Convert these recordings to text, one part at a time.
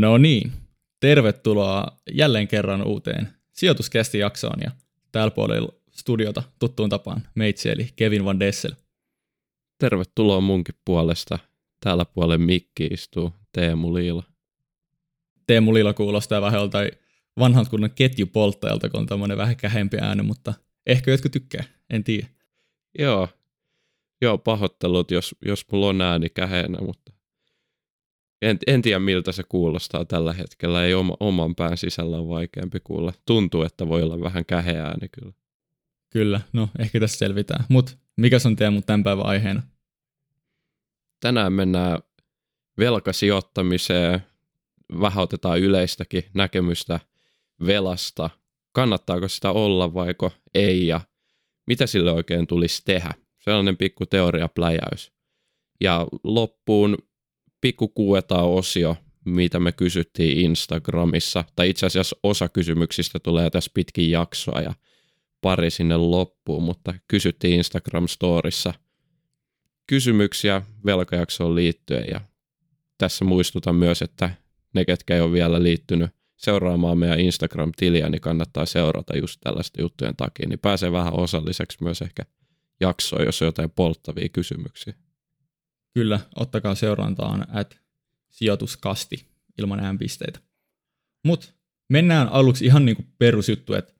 No niin, tervetuloa jälleen kerran uuteen sijoituskästi jaksoon ja täällä puolella studiota tuttuun tapaan meitsi eli Kevin Van Dessel. Tervetuloa munkin puolesta. Täällä puolen mikki istuu Teemu Liila. Teemu Liila kuulostaa vähän joltain vanhan kunnon ketjupolttajalta, kun on tämmöinen vähän kähempi ääni, mutta ehkä jotkut tykkää, en tiedä. Joo, Joo pahoittelut, jos, jos mulla on ääni käheenä, mutta en, en tiedä miltä se kuulostaa tällä hetkellä. Ei oma, oman pään sisällä ole vaikeampi kuulla. Tuntuu, että voi olla vähän käheä ääni kyllä. Kyllä, no ehkä tässä selvitään. Mutta mikä on teidän tämän päivän aiheena? Tänään mennään velkasijoittamiseen. Vähän otetaan yleistäkin näkemystä velasta. Kannattaako sitä olla vaiko ei ja mitä sille oikein tulisi tehdä? Sellainen pikku teoriapläjäys. Ja loppuun pikku osio, mitä me kysyttiin Instagramissa, tai itse asiassa osa kysymyksistä tulee tässä pitkin jaksoa ja pari sinne loppuun, mutta kysyttiin Instagram-storissa kysymyksiä velkajaksoon liittyen. Ja tässä muistutan myös, että ne, ketkä ei ole vielä liittynyt seuraamaan meidän Instagram-tiliä, niin kannattaa seurata just tällaista juttujen takia, niin pääsee vähän osalliseksi myös ehkä jaksoa, jos on jotain polttavia kysymyksiä. Kyllä, ottakaa seurantaan at sijoituskasti ilman äänpisteitä. Mutta mennään aluksi ihan niin kuin perusjuttu, että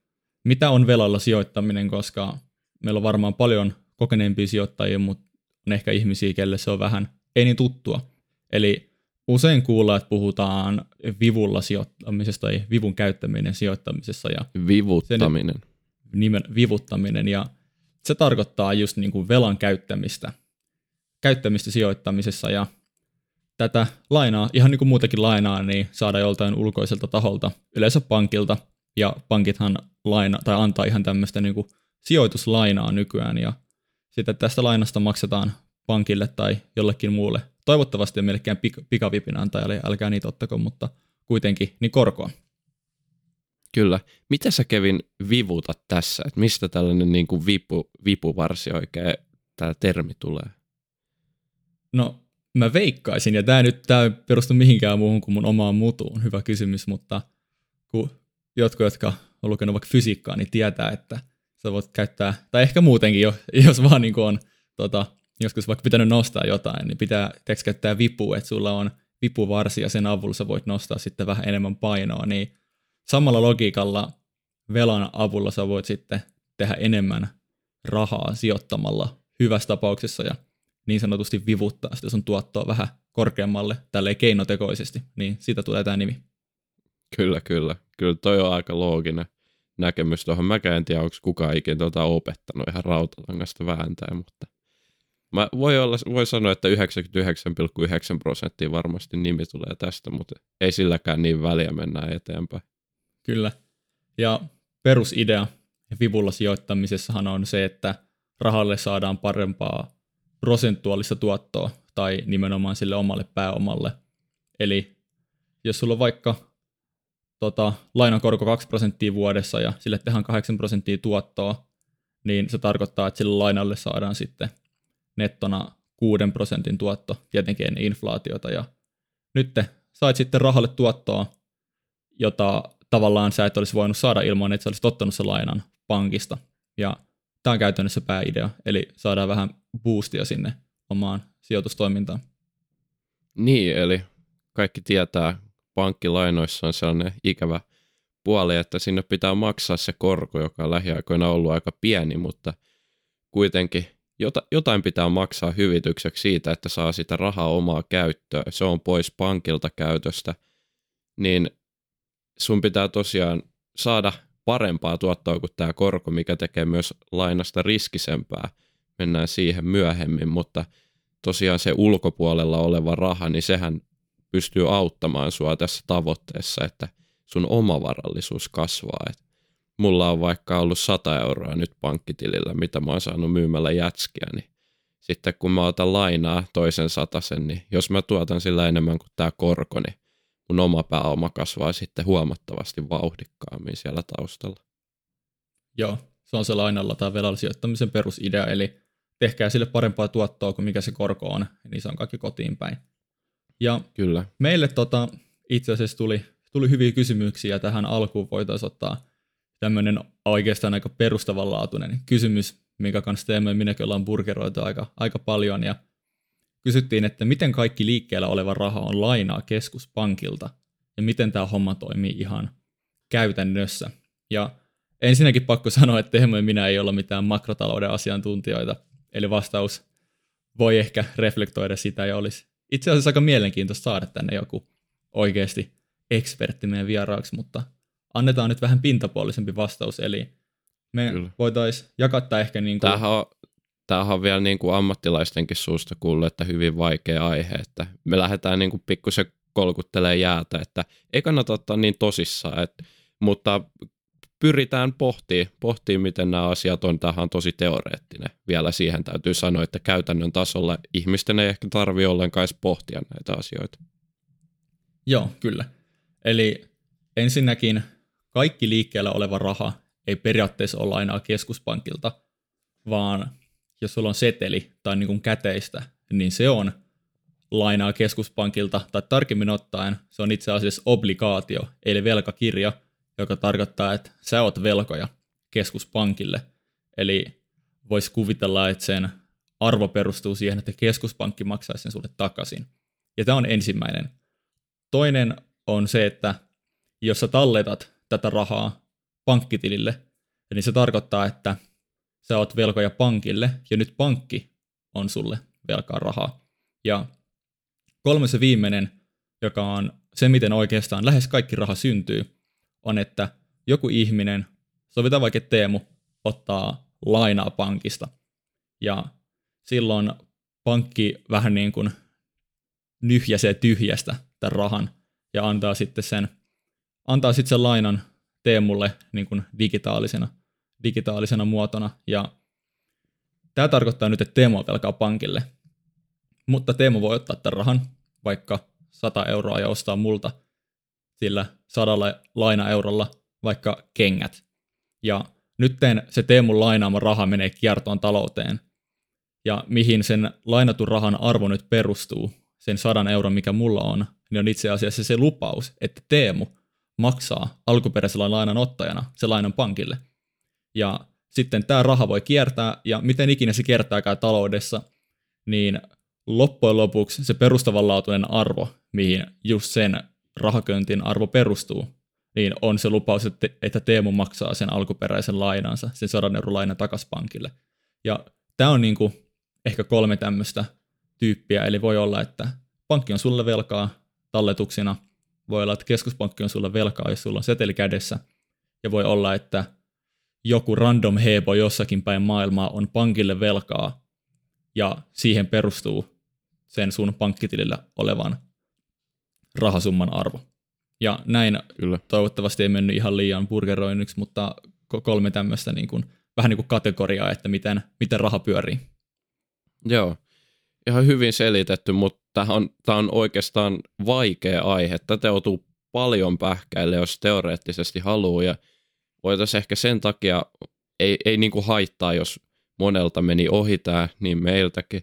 mitä on velalla sijoittaminen, koska meillä on varmaan paljon kokeneempia sijoittajia, mutta on ehkä ihmisiä, kelle se on vähän ei niin tuttua. Eli usein kuullaan, että puhutaan vivulla sijoittamisesta tai vivun käyttäminen sijoittamisessa. Ja vivuttaminen. Sen, nimen, vivuttaminen ja se tarkoittaa just niin kuin velan käyttämistä, käyttämistä sijoittamisessa ja tätä lainaa, ihan niin kuin muutakin lainaa, niin saada joltain ulkoiselta taholta, yleensä pankilta, ja pankithan laina, tai antaa ihan tämmöistä niin kuin sijoituslainaa nykyään, ja sitten tästä lainasta maksetaan pankille tai jollekin muulle, toivottavasti ei pik- pikavipin antajalle, älkää niitä ottako, mutta kuitenkin, niin korkoa. Kyllä. Mitä sä Kevin vivutat tässä? Että mistä tällainen niin kuin vipu, vipuvarsi oikein tämä termi tulee? No mä veikkaisin, ja tämä nyt tää ei perustu mihinkään muuhun kuin mun omaan mutuun, hyvä kysymys, mutta kun jotkut, jotka on lukenut vaikka fysiikkaa, niin tietää, että sä voit käyttää, tai ehkä muutenkin jo, jos vaan niin on tota, joskus vaikka pitänyt nostaa jotain, niin pitää teks käyttää vipua, että sulla on vipuvarsi ja sen avulla sä voit nostaa sitten vähän enemmän painoa, niin samalla logiikalla velan avulla sä voit sitten tehdä enemmän rahaa sijoittamalla hyvässä tapauksessa ja niin sanotusti vivuttaa sitä sun tuottoa vähän korkeammalle tälleen keinotekoisesti, niin siitä tulee tämä nimi. Kyllä, kyllä. Kyllä toi on aika looginen näkemys tuohon. Mä en tiedä, onko kukaan ikinä tuota opettanut ihan rautalangasta vääntää, mutta mä voi, olla, voi sanoa, että 99,9 prosenttia varmasti nimi tulee tästä, mutta ei silläkään niin väliä mennä eteenpäin. Kyllä. Ja perusidea vivulla sijoittamisessahan on se, että rahalle saadaan parempaa prosentuaalista tuottoa tai nimenomaan sille omalle pääomalle. Eli jos sulla on vaikka tota, lainan korko 2 prosenttia vuodessa ja sille tehdään 8 prosenttia tuottoa, niin se tarkoittaa, että sille lainalle saadaan sitten nettona 6 prosentin tuotto, tietenkin inflaatiota. Ja nyt sait sitten rahalle tuottoa, jota tavallaan sä et olisi voinut saada ilman, että sä olisit ottanut sen lainan pankista. Ja tämä on käytännössä pääidea, eli saadaan vähän boostia sinne omaan sijoitustoimintaan. Niin, eli kaikki tietää, pankkilainoissa on sellainen ikävä puoli, että sinne pitää maksaa se korko, joka on lähiaikoina ollut aika pieni, mutta kuitenkin jotain pitää maksaa hyvitykseksi siitä, että saa sitä rahaa omaa käyttöön. Se on pois pankilta käytöstä, niin sun pitää tosiaan saada parempaa tuottoa kuin tämä korko, mikä tekee myös lainasta riskisempää. Mennään siihen myöhemmin, mutta tosiaan se ulkopuolella oleva raha, niin sehän pystyy auttamaan sua tässä tavoitteessa, että sun omavarallisuus kasvaa. Et mulla on vaikka ollut 100 euroa nyt pankkitilillä, mitä mä oon saanut myymällä jätskiä, niin sitten kun mä otan lainaa toisen satasen, niin jos mä tuotan sillä enemmän kuin tämä korko, niin mun oma pääoma kasvaa sitten huomattavasti vauhdikkaammin siellä taustalla. Joo, se on se lainalla tai velalla sijoittamisen perusidea, eli tehkää sille parempaa tuottoa kuin mikä se korko on, niin se on kaikki kotiin päin. Ja Kyllä. meille tota, itse asiassa tuli, tuli hyviä kysymyksiä tähän alkuun voitaisiin ottaa tämmöinen oikeastaan aika perustavanlaatuinen kysymys, minkä kanssa teemme minäkin ollaan burgeroitu aika, aika paljon ja kysyttiin, että miten kaikki liikkeellä oleva raha on lainaa keskuspankilta ja miten tämä homma toimii ihan käytännössä. Ja ensinnäkin pakko sanoa, että Teemu ja minä ei olla mitään makrotalouden asiantuntijoita, eli vastaus voi ehkä reflektoida sitä ja olisi itse asiassa aika mielenkiintoista saada tänne joku oikeasti ekspertti meidän vieraaksi, mutta annetaan nyt vähän pintapuolisempi vastaus, eli me voitaisiin jakaa ehkä niin kuin... Tämähän on, tämähän on vielä niin kuin ammattilaistenkin suusta kuullut, että hyvin vaikea aihe, että me lähdetään niin kuin pikkusen kolkuttelee jäätä, että ei kannata ottaa niin tosissaan, että, mutta pyritään pohtimaan, pohtii, miten nämä asiat on. Tähän tosi teoreettinen. Vielä siihen täytyy sanoa, että käytännön tasolla ihmisten ei ehkä tarvitse ollenkaan edes pohtia näitä asioita. Joo, kyllä. Eli ensinnäkin kaikki liikkeellä oleva raha ei periaatteessa ole aina keskuspankilta, vaan jos sulla on seteli tai niin kuin käteistä, niin se on lainaa keskuspankilta, tai tarkemmin ottaen se on itse asiassa obligaatio, eli velkakirja, joka tarkoittaa, että sä oot velkoja keskuspankille. Eli voisi kuvitella, että sen arvo perustuu siihen, että keskuspankki maksaisi sen sulle takaisin. Ja tämä on ensimmäinen. Toinen on se, että jos sä talletat tätä rahaa pankkitilille, niin se tarkoittaa, että sä oot velkoja pankille, ja nyt pankki on sulle velkaa rahaa. Ja kolmas ja viimeinen, joka on se, miten oikeastaan lähes kaikki raha syntyy, on, että joku ihminen, sovitaan vaikka Teemu, ottaa lainaa pankista. Ja silloin pankki vähän niin kuin nyhjäsee tyhjästä tämän rahan ja antaa sitten sen, antaa sitten sen lainan Teemulle niin kuin digitaalisena, digitaalisena muotona. Ja tämä tarkoittaa nyt, että Teemu on velkaa pankille. Mutta Teemu voi ottaa tämän rahan, vaikka 100 euroa ja ostaa multa sillä sadalla laina-eurolla vaikka kengät. Ja nyt se Teemun lainaama raha menee kiertoon talouteen. Ja mihin sen lainatun rahan arvo nyt perustuu, sen sadan euron, mikä mulla on, niin on itse asiassa se lupaus, että Teemu maksaa alkuperäisellä lainan ottajana se lainan pankille. Ja sitten tämä raha voi kiertää, ja miten ikinä se kiertääkään taloudessa, niin loppujen lopuksi se perustavanlaatuinen arvo, mihin just sen rahaköntin arvo perustuu, niin on se lupaus, että Teemu maksaa sen alkuperäisen lainansa, sen 100 euron lainan takas pankille. Ja tämä on niinku ehkä kolme tämmöistä tyyppiä, eli voi olla, että pankki on sulle velkaa talletuksina, voi olla, että keskuspankki on sulle velkaa, jos sulla on seteli kädessä, ja voi olla, että joku random hebo jossakin päin maailmaa on pankille velkaa, ja siihen perustuu sen sun pankkitilillä olevan rahasumman arvo. Ja näin Kyllä. toivottavasti ei mennyt ihan liian burgeroinniksi, mutta kolme tämmöistä niin kuin, vähän niin kuin kategoriaa, että miten, miten raha pyörii. Joo, ihan hyvin selitetty, mutta tämä on, tämä on oikeastaan vaikea aihe. Tätä joutuu paljon pähkäille, jos teoreettisesti haluaa, ja voitaisiin ehkä sen takia, ei, ei niin kuin haittaa, jos monelta meni ohi tämä, niin meiltäkin,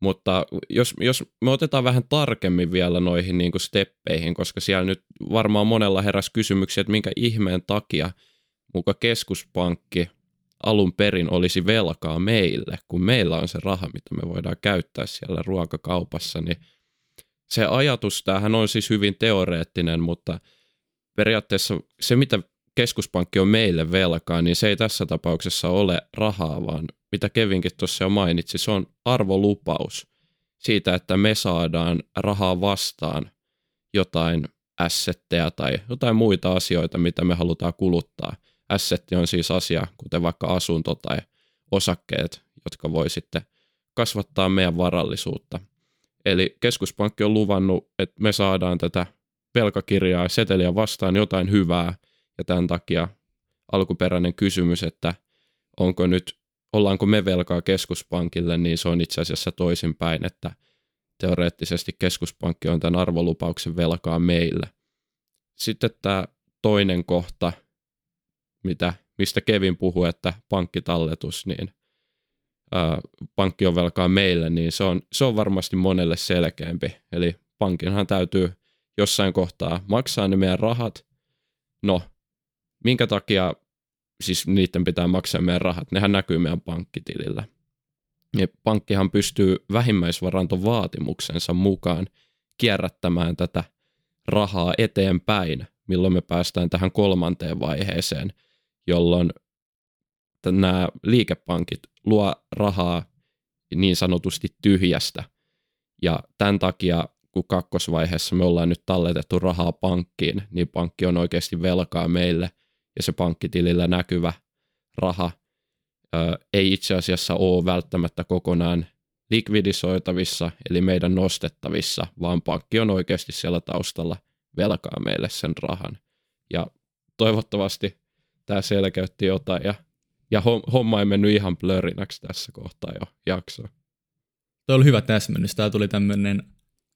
mutta jos, jos me otetaan vähän tarkemmin vielä noihin niin kuin steppeihin, koska siellä nyt varmaan monella heräs kysymyksiä, että minkä ihmeen takia muka keskuspankki alun perin olisi velkaa meille, kun meillä on se raha, mitä me voidaan käyttää siellä ruokakaupassa, niin se ajatus, tämähän on siis hyvin teoreettinen, mutta periaatteessa se, mitä keskuspankki on meille velkaa, niin se ei tässä tapauksessa ole rahaa, vaan mitä Kevinkin tuossa jo mainitsi, se on arvolupaus siitä, että me saadaan rahaa vastaan jotain assetteja tai jotain muita asioita, mitä me halutaan kuluttaa. Assetti on siis asia, kuten vaikka asunto tai osakkeet, jotka voi sitten kasvattaa meidän varallisuutta. Eli keskuspankki on luvannut, että me saadaan tätä velkakirjaa ja seteliä vastaan jotain hyvää, ja tämän takia alkuperäinen kysymys, että onko nyt ollaanko me velkaa keskuspankille, niin se on itse asiassa toisinpäin, että teoreettisesti keskuspankki on tämän arvolupauksen velkaa meille. Sitten tämä toinen kohta, mitä, mistä Kevin puhui, että pankkitalletus, niin ää, pankki on velkaa meille, niin se on, se on varmasti monelle selkeämpi. Eli pankinhan täytyy jossain kohtaa maksaa ne meidän rahat. No, minkä takia siis niiden pitää maksaa meidän rahat? Nehän näkyy meidän pankkitilillä. Ja pankkihan pystyy vähimmäisvarantovaatimuksensa mukaan kierrättämään tätä rahaa eteenpäin, milloin me päästään tähän kolmanteen vaiheeseen, jolloin nämä liikepankit luo rahaa niin sanotusti tyhjästä. Ja tämän takia, kun kakkosvaiheessa me ollaan nyt talletettu rahaa pankkiin, niin pankki on oikeasti velkaa meille, ja se pankkitilillä näkyvä raha ö, ei itse asiassa ole välttämättä kokonaan likvidisoitavissa, eli meidän nostettavissa, vaan pankki on oikeasti siellä taustalla velkaa meille sen rahan. Ja toivottavasti tämä selkeytti jotain, ja ja homma ei mennyt ihan blörinäksi tässä kohtaa jo jaksoa. Tuo oli hyvä täsmennys. Tämä tuli tämmöinen,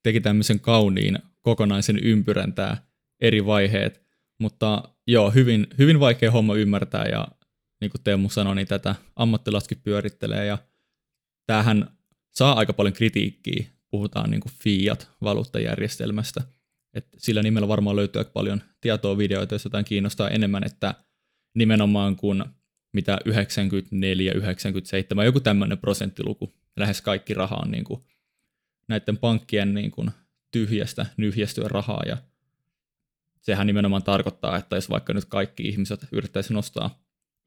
teki tämmöisen kauniin kokonaisen ympyrän tämä eri vaiheet. Mutta joo, hyvin, hyvin vaikea homma ymmärtää ja niin kuin Teemu sanoi, niin tätä ammattilaskin pyörittelee ja tämähän saa aika paljon kritiikkiä, puhutaan niin kuin fiat-valuuttajärjestelmästä. Et sillä nimellä varmaan löytyy aika paljon tietoa, videoita, jos jotain kiinnostaa enemmän, että nimenomaan kun mitä 94, 97, joku tämmöinen prosenttiluku. Lähes kaikki raha on niin kuin näiden pankkien niin kuin tyhjästä, nyhjästyä rahaa ja sehän nimenomaan tarkoittaa, että jos vaikka nyt kaikki ihmiset yrittäisi nostaa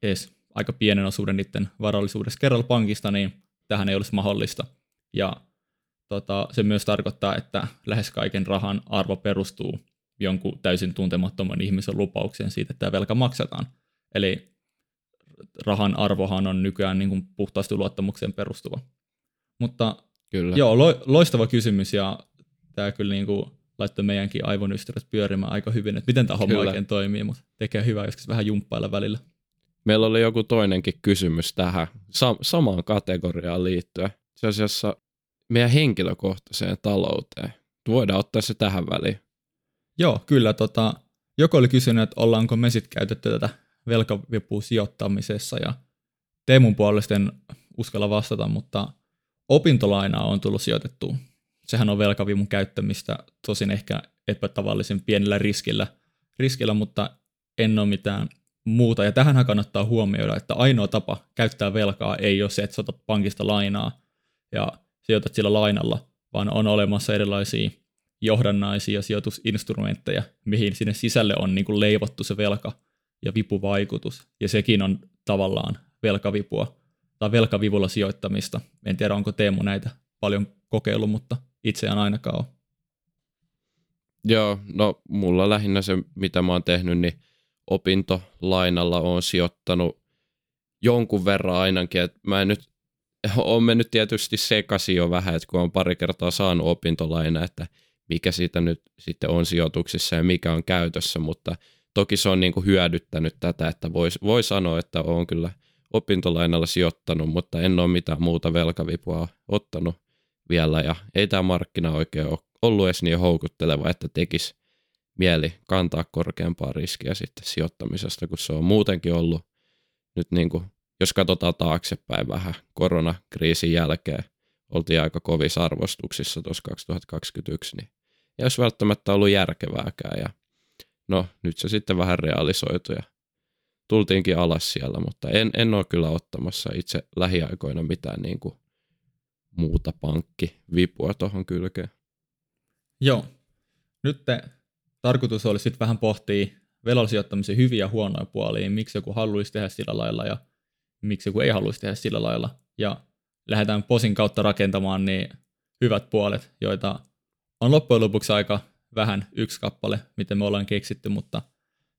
edes aika pienen osuuden niiden varallisuudessa kerralla pankista, niin tähän ei olisi mahdollista. Ja tota, se myös tarkoittaa, että lähes kaiken rahan arvo perustuu jonkun täysin tuntemattoman ihmisen lupaukseen siitä, että tämä velka maksetaan. Eli rahan arvohan on nykyään niin kuin puhtaasti luottamukseen perustuva. Mutta kyllä. joo, lo, loistava kysymys ja tämä kyllä niin kuin laittoi meidänkin aivonystyrät pyörimään aika hyvin, että miten tämä homma kyllä. oikein toimii, mutta tekee hyvää joskus vähän jumppailla välillä. Meillä oli joku toinenkin kysymys tähän sa- samaan kategoriaan liittyen. Se asiassa meidän henkilökohtaiseen talouteen. Voidaan ottaa se tähän väliin. Joo, kyllä. Tota, joku oli kysynyt, että ollaanko me sitten käytetty tätä velkavipusijoittamisessa ja Teemun puolesta en uskalla vastata, mutta opintolainaa on tullut sijoitettua. Sehän on velkavivun käyttämistä, tosin ehkä epätavallisen pienellä riskillä, riskillä, mutta en ole mitään muuta. Ja tähän kannattaa huomioida, että ainoa tapa käyttää velkaa ei ole se, että otat pankista lainaa ja sijoitat sillä lainalla, vaan on olemassa erilaisia johdannaisia sijoitusinstrumentteja, mihin sinne sisälle on niin kuin leivottu se velka – ja vipuvaikutus, ja sekin on tavallaan velkavipua tai velkavivulla sijoittamista. En tiedä, onko Teemu näitä paljon kokeillut, mutta itse en ainakaan ole. Joo, no mulla lähinnä se, mitä mä oon tehnyt, niin opintolainalla on sijoittanut jonkun verran ainakin, että mä en nyt, on mennyt tietysti sekaisin jo vähän, että kun on pari kertaa saanut opintolaina, että mikä siitä nyt sitten on sijoituksissa ja mikä on käytössä, mutta toki se on niin kuin hyödyttänyt tätä, että voi, voi sanoa, että on kyllä opintolainalla sijoittanut, mutta en ole mitään muuta velkavipua ottanut vielä ja ei tämä markkina oikein ole ollut edes niin houkutteleva, että tekisi mieli kantaa korkeampaa riskiä sitten sijoittamisesta, kun se on muutenkin ollut nyt niin kuin, jos katsotaan taaksepäin vähän koronakriisin jälkeen, oltiin aika kovissa arvostuksissa tuossa 2021, niin ei olisi välttämättä ollut järkevääkään ja no nyt se sitten vähän realisoitu ja tultiinkin alas siellä, mutta en, en ole kyllä ottamassa itse lähiaikoina mitään niin kuin muuta pankkivipua tuohon kylkeen. Joo. Nyt te, tarkoitus olisi sitten vähän pohtia velallisijoittamisen hyviä ja huonoja puolia, miksi joku haluaisi tehdä sillä lailla ja miksi joku ei haluaisi tehdä sillä lailla. Ja lähdetään posin kautta rakentamaan niin hyvät puolet, joita on loppujen lopuksi aika vähän yksi kappale, miten me ollaan keksitty, mutta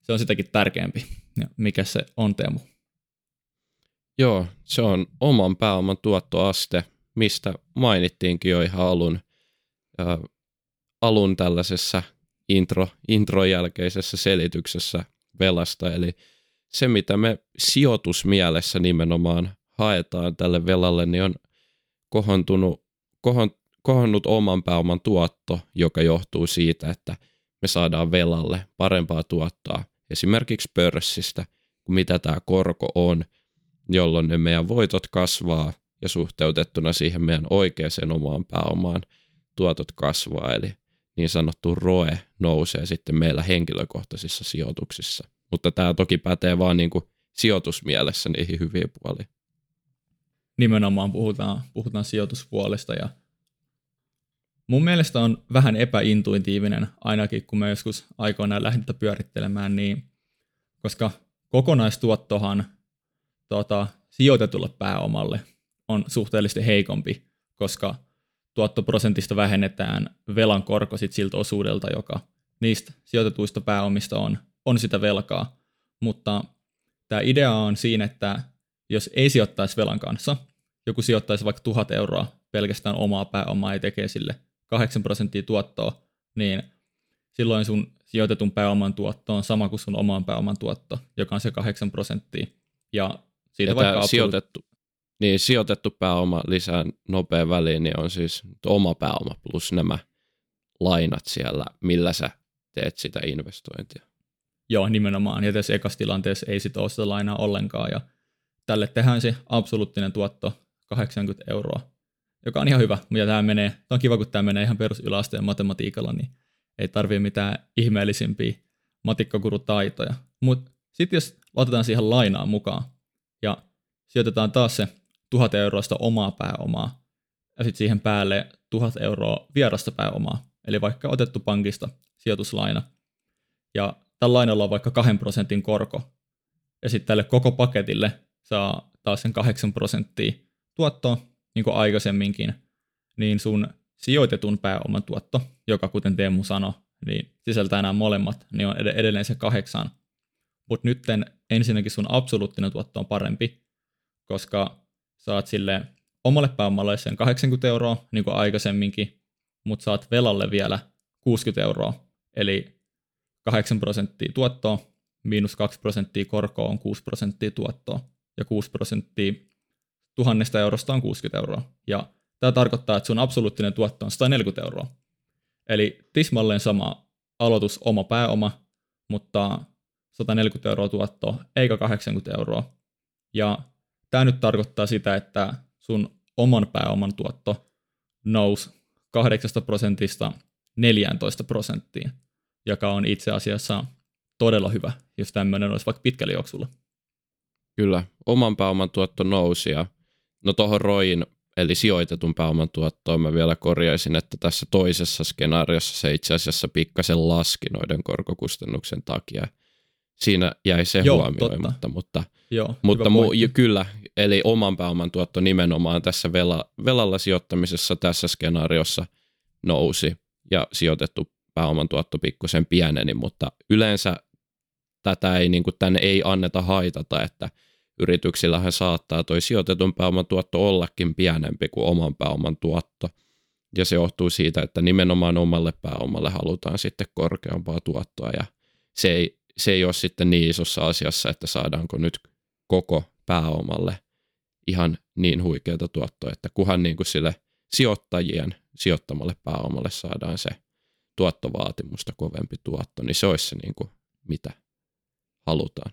se on sitäkin tärkeämpi. Ja mikä se on, Teemu? Joo, se on oman pääoman tuottoaste, mistä mainittiinkin jo ihan alun, äh, alun tällaisessa intro, intro jälkeisessä selityksessä velasta. Eli se, mitä me sijoitusmielessä nimenomaan haetaan tälle velalle, niin on kohontunut, kohon, kohonnut oman pääoman tuotto, joka johtuu siitä, että me saadaan velalle parempaa tuottoa esimerkiksi pörssistä kuin mitä tämä korko on, jolloin ne meidän voitot kasvaa ja suhteutettuna siihen meidän oikeaan omaan pääomaan tuotot kasvaa. Eli niin sanottu ROE nousee sitten meillä henkilökohtaisissa sijoituksissa. Mutta tämä toki pätee vaan niin kuin sijoitusmielessä niihin hyviin puoliin. Nimenomaan puhutaan, puhutaan sijoituspuolesta ja mun mielestä on vähän epäintuitiivinen, ainakin kun me joskus aikoinaan lähdin pyörittelemään, niin koska kokonaistuottohan tota, sijoitetulle pääomalle on suhteellisesti heikompi, koska tuottoprosentista vähennetään velan korko sit siltä osuudelta, joka niistä sijoitetuista pääomista on, on sitä velkaa. Mutta tämä idea on siinä, että jos ei sijoittaisi velan kanssa, joku sijoittaisi vaikka tuhat euroa pelkästään omaa pääomaa ja tekee sille 8 prosenttia tuottoa, niin silloin sun sijoitetun pääoman tuotto on sama kuin sun oman pääoman tuotto, joka on se 8 prosenttia. Ja siitä ja vaikka absolu- sijoitettu, niin sijoitettu pääoma lisää nopea väliin, niin on siis oma pääoma plus nämä lainat siellä, millä sä teet sitä investointia. Joo, nimenomaan. Ja tässä ekassa tilanteessa ei sit ole sitä lainaa ollenkaan. Ja tälle tehdään se absoluuttinen tuotto 80 euroa, joka on ihan hyvä. Ja tämä menee, tämä on kiva, kun tämä menee ihan perusyläasteen matematiikalla, niin ei tarvii mitään ihmeellisimpiä matikkagurutaitoja. Mutta sitten jos otetaan siihen lainaa mukaan ja sijoitetaan taas se 1000 eurosta omaa pääomaa ja sitten siihen päälle 1000 euroa vierasta pääomaa, eli vaikka otettu pankista sijoituslaina, ja tällä lainalla on vaikka 2 prosentin korko, ja sitten tälle koko paketille saa taas sen 8 prosenttia tuottoa, niin kuin aikaisemminkin, niin sun sijoitetun pääoman tuotto, joka kuten Teemu sanoi, niin sisältää nämä molemmat, niin on edelleen se kahdeksan. Mutta nyt ensinnäkin sun absoluuttinen tuotto on parempi, koska saat sille omalle pääomalle sen 80 euroa, niin kuin aikaisemminkin, mutta saat velalle vielä 60 euroa, eli 8 prosenttia tuottoa, miinus 2 prosenttia korkoa on 6 prosenttia tuottoa, ja 6 prosenttia tuhannesta eurosta on 60 euroa. Ja tämä tarkoittaa, että sun absoluuttinen tuotto on 140 euroa. Eli tismalleen sama aloitus oma pääoma, mutta 140 euroa tuottoa, eikä 80 euroa. Ja tämä nyt tarkoittaa sitä, että sun oman pääoman tuotto nousi 8 prosentista 14 prosenttiin, joka on itse asiassa todella hyvä, jos tämmöinen olisi vaikka pitkällä juoksulla. Kyllä, oman pääoman tuotto nousi ja no tuohon Roin, eli sijoitetun pääoman tuottoon mä vielä korjaisin, että tässä toisessa skenaariossa se itse asiassa pikkasen laski noiden korkokustannuksen takia. Siinä jäi se Joo, huomioimatta, totta. mutta, Joo, mutta mu- kyllä, eli oman pääoman tuotto nimenomaan tässä vela, velalla sijoittamisessa tässä skenaariossa nousi ja sijoitettu pääoman tuotto pikkusen pieneni, mutta yleensä tätä ei, niin kuin, tänne ei anneta haitata, että yrityksillähän saattaa toi sijoitetun pääoman tuotto ollakin pienempi kuin oman pääoman tuotto. Ja se johtuu siitä, että nimenomaan omalle pääomalle halutaan sitten korkeampaa tuottoa ja se ei, se ei ole sitten niin isossa asiassa, että saadaanko nyt koko pääomalle ihan niin huikeata tuottoa, että kuhan niin kuin sille sijoittajien sijoittamalle pääomalle saadaan se tuottovaatimusta kovempi tuotto, niin se olisi se niin kuin, mitä halutaan.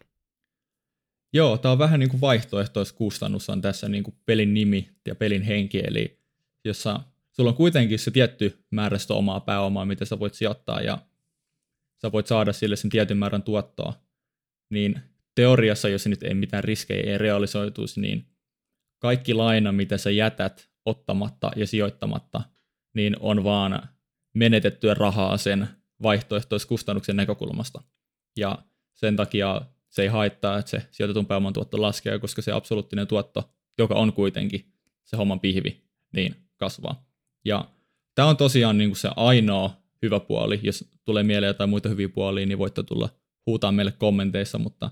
Joo, tämä on vähän niin kuin vaihtoehtoiskustannus on tässä niin kuin pelin nimi ja pelin henki, eli jossa sulla on kuitenkin se tietty määrä sitä omaa pääomaa, mitä sä voit sijoittaa ja sä voit saada sille sen tietyn määrän tuottoa, niin teoriassa, jos nyt ei mitään riskejä ei realisoituisi, niin kaikki laina, mitä sä jätät ottamatta ja sijoittamatta, niin on vaan menetettyä rahaa sen vaihtoehtoiskustannuksen näkökulmasta. Ja sen takia se ei haittaa, että se sijoitetun pääoman tuotto laskee, koska se absoluuttinen tuotto, joka on kuitenkin se homman pihvi, niin kasvaa. Ja tämä on tosiaan niin kuin se ainoa hyvä puoli. Jos tulee mieleen jotain muita hyviä puolia, niin voitte tulla huutaa meille kommenteissa, mutta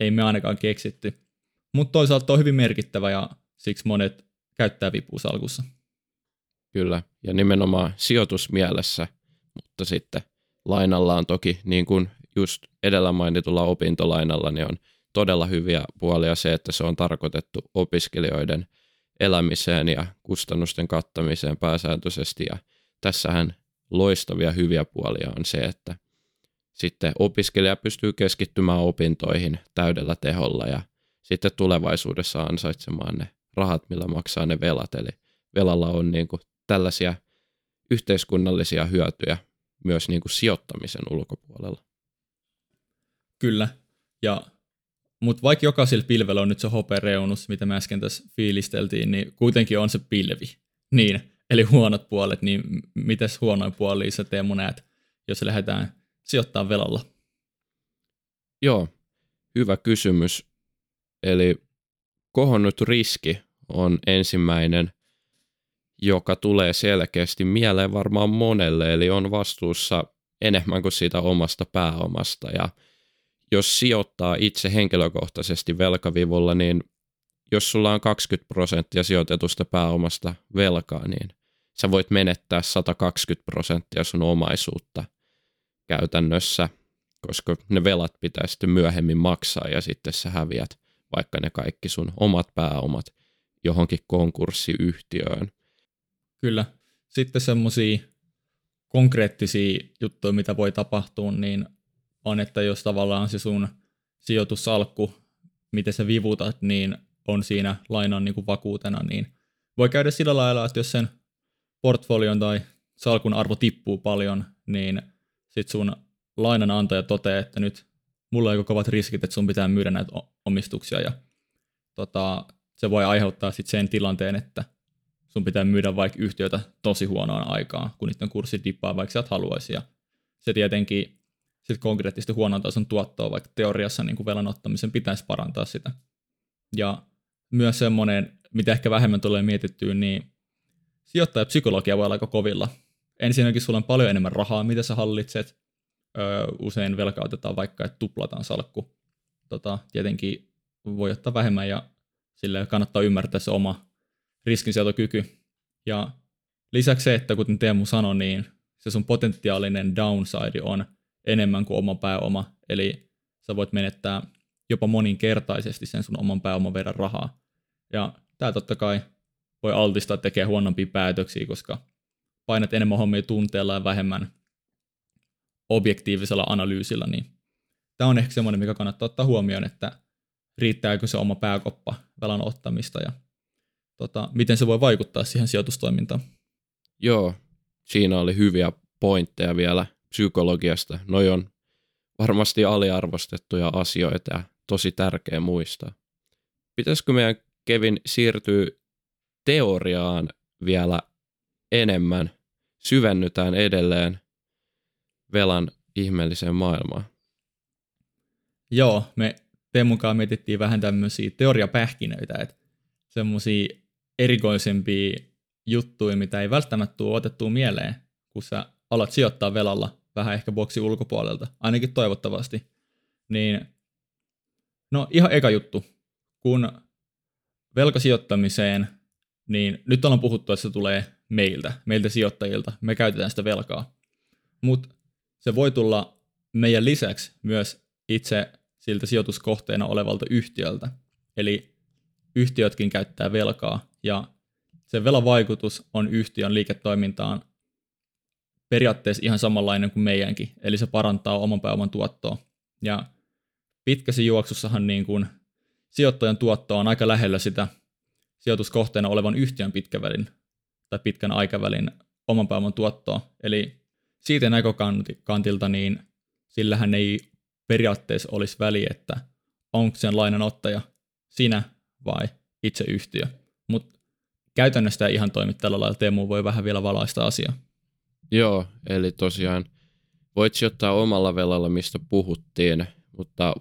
ei me ainakaan keksitty. Mutta toisaalta on hyvin merkittävä ja siksi monet käyttää vipuusalkussa. Kyllä, ja nimenomaan sijoitusmielessä, mutta sitten lainalla on toki, niin kuin just edellä mainitulla opintolainalla, niin on todella hyviä puolia se, että se on tarkoitettu opiskelijoiden elämiseen ja kustannusten kattamiseen pääsääntöisesti. Ja tässähän loistavia hyviä puolia on se, että sitten opiskelija pystyy keskittymään opintoihin täydellä teholla ja sitten tulevaisuudessa ansaitsemaan ne rahat, millä maksaa ne velat. Eli velalla on niin kuin tällaisia yhteiskunnallisia hyötyjä myös niin kuin sijoittamisen ulkopuolella. Kyllä, ja mutta vaikka jokaisella pilvellä on nyt se hopereunus, mitä me äsken tässä fiilisteltiin, niin kuitenkin on se pilvi. Niin, eli huonot puolet, niin mitäs huonoin puoli sä Teemu näet, jos lähdetään sijoittaa velalla? Joo, hyvä kysymys. Eli kohonnut riski on ensimmäinen, joka tulee selkeästi mieleen varmaan monelle, eli on vastuussa enemmän kuin siitä omasta pääomasta. Ja jos sijoittaa itse henkilökohtaisesti velkavivulla, niin jos sulla on 20 prosenttia sijoitetusta pääomasta velkaa, niin sä voit menettää 120 prosenttia sun omaisuutta käytännössä, koska ne velat pitää sitten myöhemmin maksaa ja sitten sä häviät vaikka ne kaikki sun omat pääomat johonkin konkurssiyhtiöön. Kyllä. Sitten semmoisia konkreettisia juttuja, mitä voi tapahtua, niin on, että jos tavallaan se sun sijoitussalkku, miten sä vivutat, niin on siinä lainan niin kuin vakuutena, niin voi käydä sillä lailla, että jos sen portfolion tai salkun arvo tippuu paljon, niin sit sun lainanantaja toteaa, että nyt mulla on kovat riskit, että sun pitää myydä näitä omistuksia ja tota, se voi aiheuttaa sitten sen tilanteen, että sun pitää myydä vaikka yhtiötä tosi huonoon aikaan, kun niiden kurssi dippaa, vaikka sä et haluaisi. Ja se tietenkin sit konkreettisesti huonon tason tuottoa, vaikka teoriassa niin velan ottamisen pitäisi parantaa sitä. Ja myös semmoinen, mitä ehkä vähemmän tulee mietittyä, niin sijoittajapsykologia voi olla aika kovilla. Ensinnäkin sulla on paljon enemmän rahaa, mitä sä hallitset. Öö, usein velka otetaan vaikka, että tuplataan salkku. Tota, tietenkin voi ottaa vähemmän ja sille kannattaa ymmärtää se oma riskinsietokyky. Ja lisäksi se, että kuten Teemu sanoi, niin se sun potentiaalinen downside on enemmän kuin oma pääoma, eli sä voit menettää jopa moninkertaisesti sen sun oman pääoman verran rahaa. Ja tämä totta kai voi altistaa tekee huonompia päätöksiä, koska painat enemmän hommia tunteella ja vähemmän objektiivisella analyysillä, niin tämä on ehkä semmoinen, mikä kannattaa ottaa huomioon, että riittääkö se oma pääkoppa velan ottamista ja tota, miten se voi vaikuttaa siihen sijoitustoimintaan. Joo, siinä oli hyviä pointteja vielä psykologiasta. Noi on varmasti aliarvostettuja asioita ja tosi tärkeä muistaa. Pitäisikö meidän Kevin siirtyä teoriaan vielä enemmän? Syvennytään edelleen velan ihmeelliseen maailmaan. Joo, me Teemun mietittiin vähän tämmöisiä teoriapähkinöitä, että semmoisia erikoisempia juttuja, mitä ei välttämättä tule otettua mieleen, kun sä alat sijoittaa velalla vähän ehkä boksi ulkopuolelta, ainakin toivottavasti. Niin, no ihan eka juttu, kun velkasijoittamiseen, niin nyt ollaan puhuttu, että se tulee meiltä, meiltä sijoittajilta, me käytetään sitä velkaa. Mutta se voi tulla meidän lisäksi myös itse siltä sijoituskohteena olevalta yhtiöltä. Eli yhtiötkin käyttää velkaa ja se velan vaikutus on yhtiön liiketoimintaan periaatteessa ihan samanlainen kuin meidänkin, eli se parantaa oman pääoman tuottoa. Ja pitkässä juoksussahan niin kuin sijoittajan tuotto on aika lähellä sitä sijoituskohteena olevan yhtiön pitkävälin tai pitkän aikavälin oman pääoman tuottoa. Eli siitä näkökantilta niin sillähän ei periaatteessa olisi väli, että onko sen lainanottaja sinä vai itse yhtiö. Mutta käytännössä tämä ihan toimi tällä lailla. Teemu voi vähän vielä valaista asiaa. Joo, eli tosiaan voit sijoittaa omalla velalla, mistä puhuttiin, mutta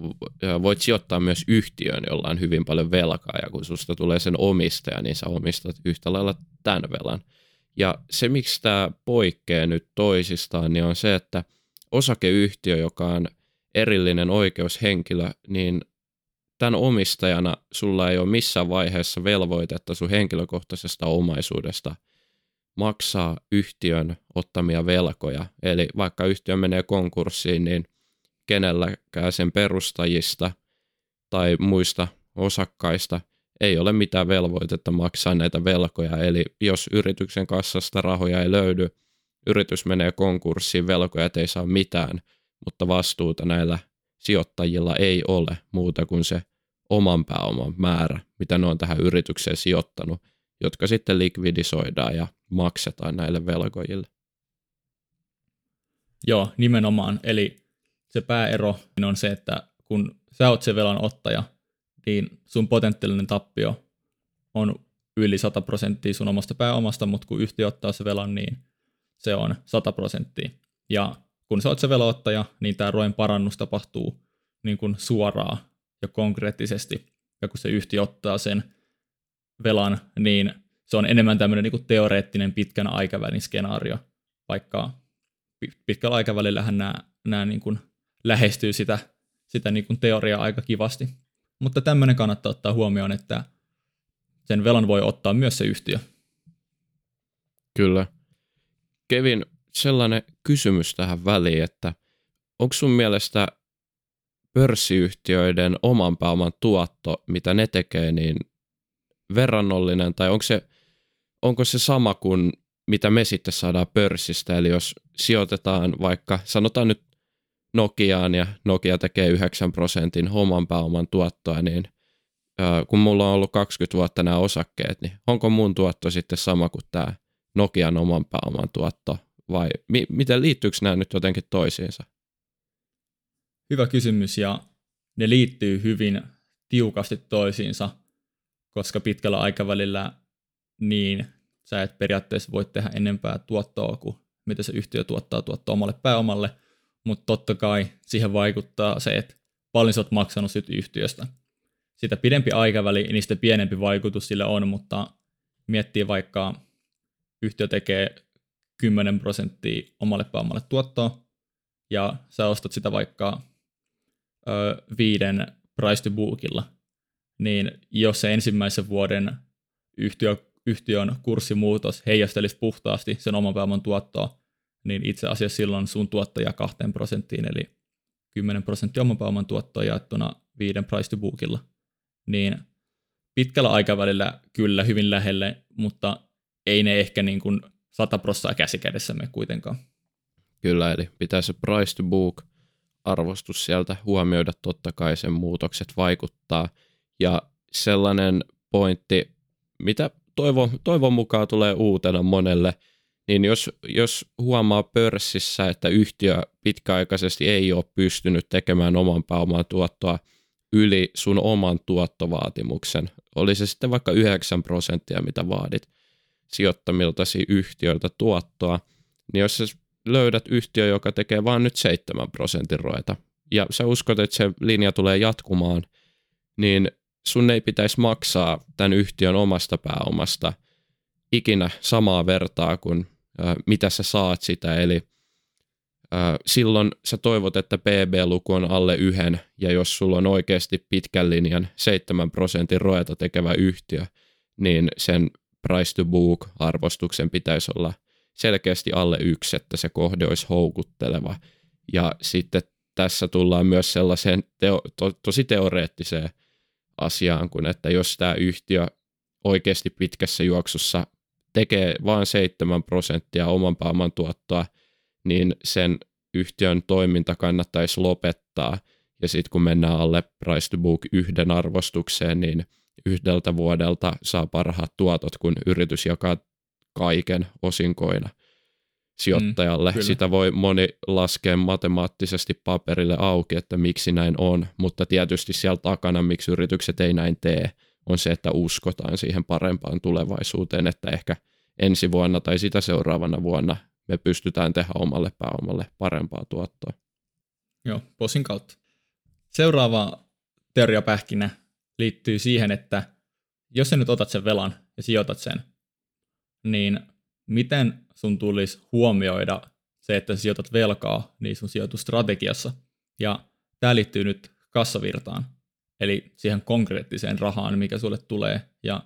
voit sijoittaa myös yhtiöön, jolla on hyvin paljon velkaa, ja kun susta tulee sen omistaja, niin sä omistat yhtä lailla tämän velan. Ja se, miksi tämä poikkeaa nyt toisistaan, niin on se, että osakeyhtiö, joka on erillinen oikeushenkilö, niin tämän omistajana sulla ei ole missään vaiheessa velvoitetta sun henkilökohtaisesta omaisuudesta maksaa yhtiön ottamia velkoja. Eli vaikka yhtiö menee konkurssiin, niin kenelläkään sen perustajista tai muista osakkaista ei ole mitään velvoitetta maksaa näitä velkoja. Eli jos yrityksen kassasta rahoja ei löydy, yritys menee konkurssiin, velkoja ei saa mitään, mutta vastuuta näillä sijoittajilla ei ole muuta kuin se oman pääoman määrä, mitä ne on tähän yritykseen sijoittanut, jotka sitten likvidisoidaan ja maksetaan näille velkojille. Joo, nimenomaan. Eli se pääero on se, että kun sä oot se velan ottaja, niin sun potentiaalinen tappio on yli 100 prosenttia sun omasta pääomasta, mutta kun yhtiö ottaa se velan, niin se on 100 prosenttia. Ja kun sä oot se velottaja, niin tämä roen parannus tapahtuu niin kuin suoraan ja konkreettisesti. Ja kun se yhtiö ottaa sen velan, niin se on enemmän tämmöinen niin kuin teoreettinen pitkän aikavälin skenaario, vaikka pitkällä aikavälillähän nämä, nämä niin kuin lähestyy sitä, sitä niin kuin teoriaa aika kivasti. Mutta tämmöinen kannattaa ottaa huomioon, että sen velan voi ottaa myös se yhtiö. Kyllä. Kevin, sellainen kysymys tähän väliin, että onko sun mielestä pörssiyhtiöiden oman pääoman tuotto, mitä ne tekee, niin verrannollinen, tai onko se, onko se sama kuin mitä me sitten saadaan pörssistä, eli jos sijoitetaan vaikka, sanotaan nyt Nokiaan ja Nokia tekee 9 prosentin oman pääoman tuottoa, niin kun mulla on ollut 20 vuotta nämä osakkeet, niin onko mun tuotto sitten sama kuin tämä Nokian oman pääoman tuotto, vai mi- miten liittyykö nämä nyt jotenkin toisiinsa? Hyvä kysymys, ja ne liittyy hyvin tiukasti toisiinsa, koska pitkällä aikavälillä niin sä et periaatteessa voi tehdä enempää tuottoa kuin mitä se yhtiö tuottaa tuottoa omalle pääomalle, mutta totta kai siihen vaikuttaa se, että paljon sä oot maksanut sit yhtiöstä. Sitä pidempi aikaväli, niin sitä pienempi vaikutus sillä on, mutta miettii vaikka yhtiö tekee 10 prosenttia omalle pääomalle tuottoa, ja sä ostat sitä vaikka ö, viiden price to bookilla, niin jos se ensimmäisen vuoden yhtiö yhtiön kurssimuutos heijastelisi puhtaasti sen oman pääoman tuottoa, niin itse asiassa silloin sun tuottaja 2 prosenttiin, eli 10 prosenttia oman pääoman tuottoa jaettuna viiden price to bookilla. Niin pitkällä aikavälillä kyllä hyvin lähelle, mutta ei ne ehkä niin kuin 100 prosenttia käsikädessämme kuitenkaan. Kyllä, eli pitää se price to book arvostus sieltä huomioida, totta kai sen muutokset vaikuttaa. Ja sellainen pointti, mitä toivon, toivon mukaan tulee uutena monelle, niin jos, jos huomaa pörssissä, että yhtiö pitkäaikaisesti ei ole pystynyt tekemään oman pääoman tuottoa yli sun oman tuottovaatimuksen, oli se sitten vaikka 9 prosenttia, mitä vaadit sijoittamiltasi yhtiöiltä tuottoa, niin jos sä löydät yhtiö, joka tekee vain nyt 7 prosentin roeta, ja sä uskot, että se linja tulee jatkumaan, niin sun ei pitäisi maksaa tämän yhtiön omasta pääomasta ikinä samaa vertaa kuin mitä sä saat sitä, eli silloin sä toivot, että PB-luku on alle yhden, ja jos sulla on oikeasti pitkän linjan 7 prosentin roeta tekevä yhtiö, niin sen price to book arvostuksen pitäisi olla selkeästi alle yksi, että se kohde olisi houkutteleva. Ja sitten tässä tullaan myös sellaiseen teo, to, tosi teoreettiseen asiaan, kun että jos tämä yhtiö oikeasti pitkässä juoksussa tekee vain 7 prosenttia oman pääoman tuottoa, niin sen yhtiön toiminta kannattaisi lopettaa. Ja sitten kun mennään alle price to book yhden arvostukseen, niin yhdeltä vuodelta saa parhaat tuotot, kun yritys jakaa kaiken osinkoina sijoittajalle. Mm, Sitä voi moni laskea matemaattisesti paperille auki, että miksi näin on, mutta tietysti siellä takana, miksi yritykset ei näin tee, on se, että uskotaan siihen parempaan tulevaisuuteen, että ehkä ensi vuonna tai sitä seuraavana vuonna me pystytään tehdä omalle pääomalle parempaa tuottoa. Joo, posin kautta. Seuraava teoriapähkinä liittyy siihen, että jos sä nyt otat sen velan ja sijoitat sen, niin miten sun tulisi huomioida se, että sä sijoitat velkaa niin sun sijoitustrategiassa. Ja tämä liittyy nyt kassavirtaan, eli siihen konkreettiseen rahaan, mikä sulle tulee. Ja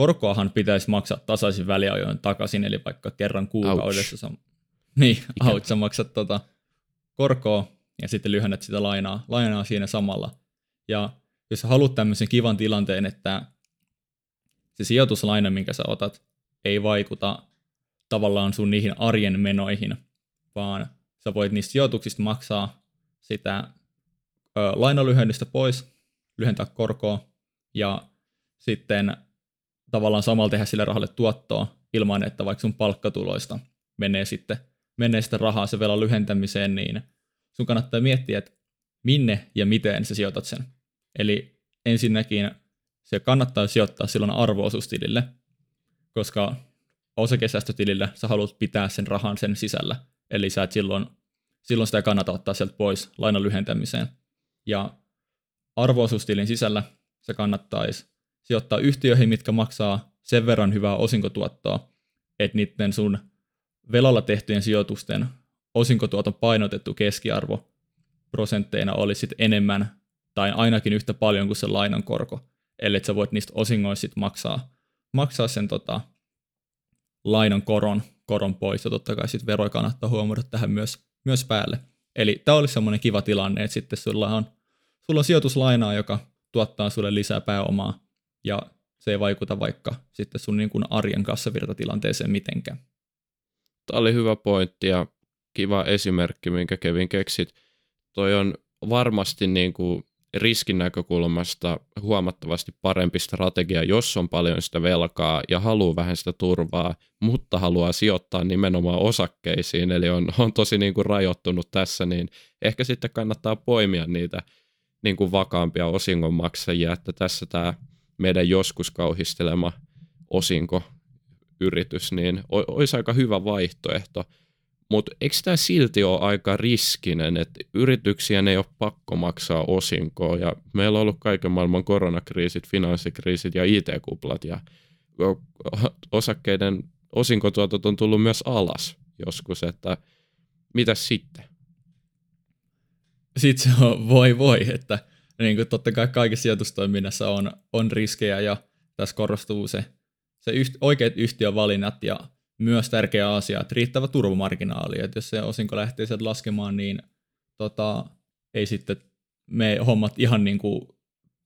korkoahan pitäisi maksaa tasaisin väliajoin takaisin, eli vaikka kerran kuukaudessa. Sä, niin, out, sä maksat tota korkoa ja sitten lyhennät sitä lainaa, lainaa siinä samalla. Ja jos haluat tämmöisen kivan tilanteen, että se sijoituslaina, minkä sä otat, ei vaikuta tavallaan sun niihin arjen menoihin, vaan sä voit niistä sijoituksista maksaa sitä ö, lainalyhennystä pois, lyhentää korkoa ja sitten tavallaan samalla tehdä sille rahalle tuottoa ilman, että vaikka sun palkkatuloista menee sitten menee sitä rahaa se velan lyhentämiseen, niin sun kannattaa miettiä, että minne ja miten sä sijoitat sen. Eli ensinnäkin se kannattaa sijoittaa silloin arvoosuustilille, koska osakesäästötilille sä haluat pitää sen rahan sen sisällä. Eli sä et silloin, silloin sitä kannata ottaa sieltä pois lainan lyhentämiseen. Ja arvoosuustilin sisällä se kannattaisi sijoittaa yhtiöihin, mitkä maksaa sen verran hyvää osinkotuottoa, että niiden sun velalla tehtyjen sijoitusten osinkotuoton painotettu keskiarvo prosentteina olisi enemmän tai ainakin yhtä paljon kuin se lainan korko. Että sä voit niistä osingoista maksaa, maksaa sen tota, lainan koron, koron pois, ja totta kai sitten veroja kannattaa huomioida tähän myös, myös päälle. Eli tämä olisi semmoinen kiva tilanne, että sitten sulla on, sulla on sijoituslainaa, joka tuottaa sulle lisää pääomaa, ja se ei vaikuta vaikka sitten sun niin kuin arjen kassavirtatilanteeseen mitenkään. Tämä oli hyvä pointti ja kiva esimerkki, minkä Kevin keksit. Toi on varmasti niin kuin riskin näkökulmasta huomattavasti parempi strategia, jos on paljon sitä velkaa ja haluaa vähän sitä turvaa, mutta haluaa sijoittaa nimenomaan osakkeisiin, eli on, on tosi niin kuin rajoittunut tässä, niin ehkä sitten kannattaa poimia niitä niin kuin vakaampia osingonmaksajia, että tässä tämä meidän joskus kauhistelema osinkoyritys, niin olisi aika hyvä vaihtoehto – mutta eikö tämä silti ole aika riskinen, että yrityksiä ei ole pakko maksaa osinkoa ja meillä on ollut kaiken maailman koronakriisit, finanssikriisit ja IT-kuplat ja osakkeiden osinkotuotot on tullut myös alas joskus, että mitä sitten? Sitten se on voi voi, että niin kuin totta kai kaikessa sijoitustoiminnassa on, on riskejä ja tässä korostuu se, se yht, oikeat yhtiövalinnat ja myös tärkeä asia, että riittävä turvamarginaali, että jos se osinko lähtee sieltä laskemaan, niin tota, ei sitten me hommat ihan niin kuin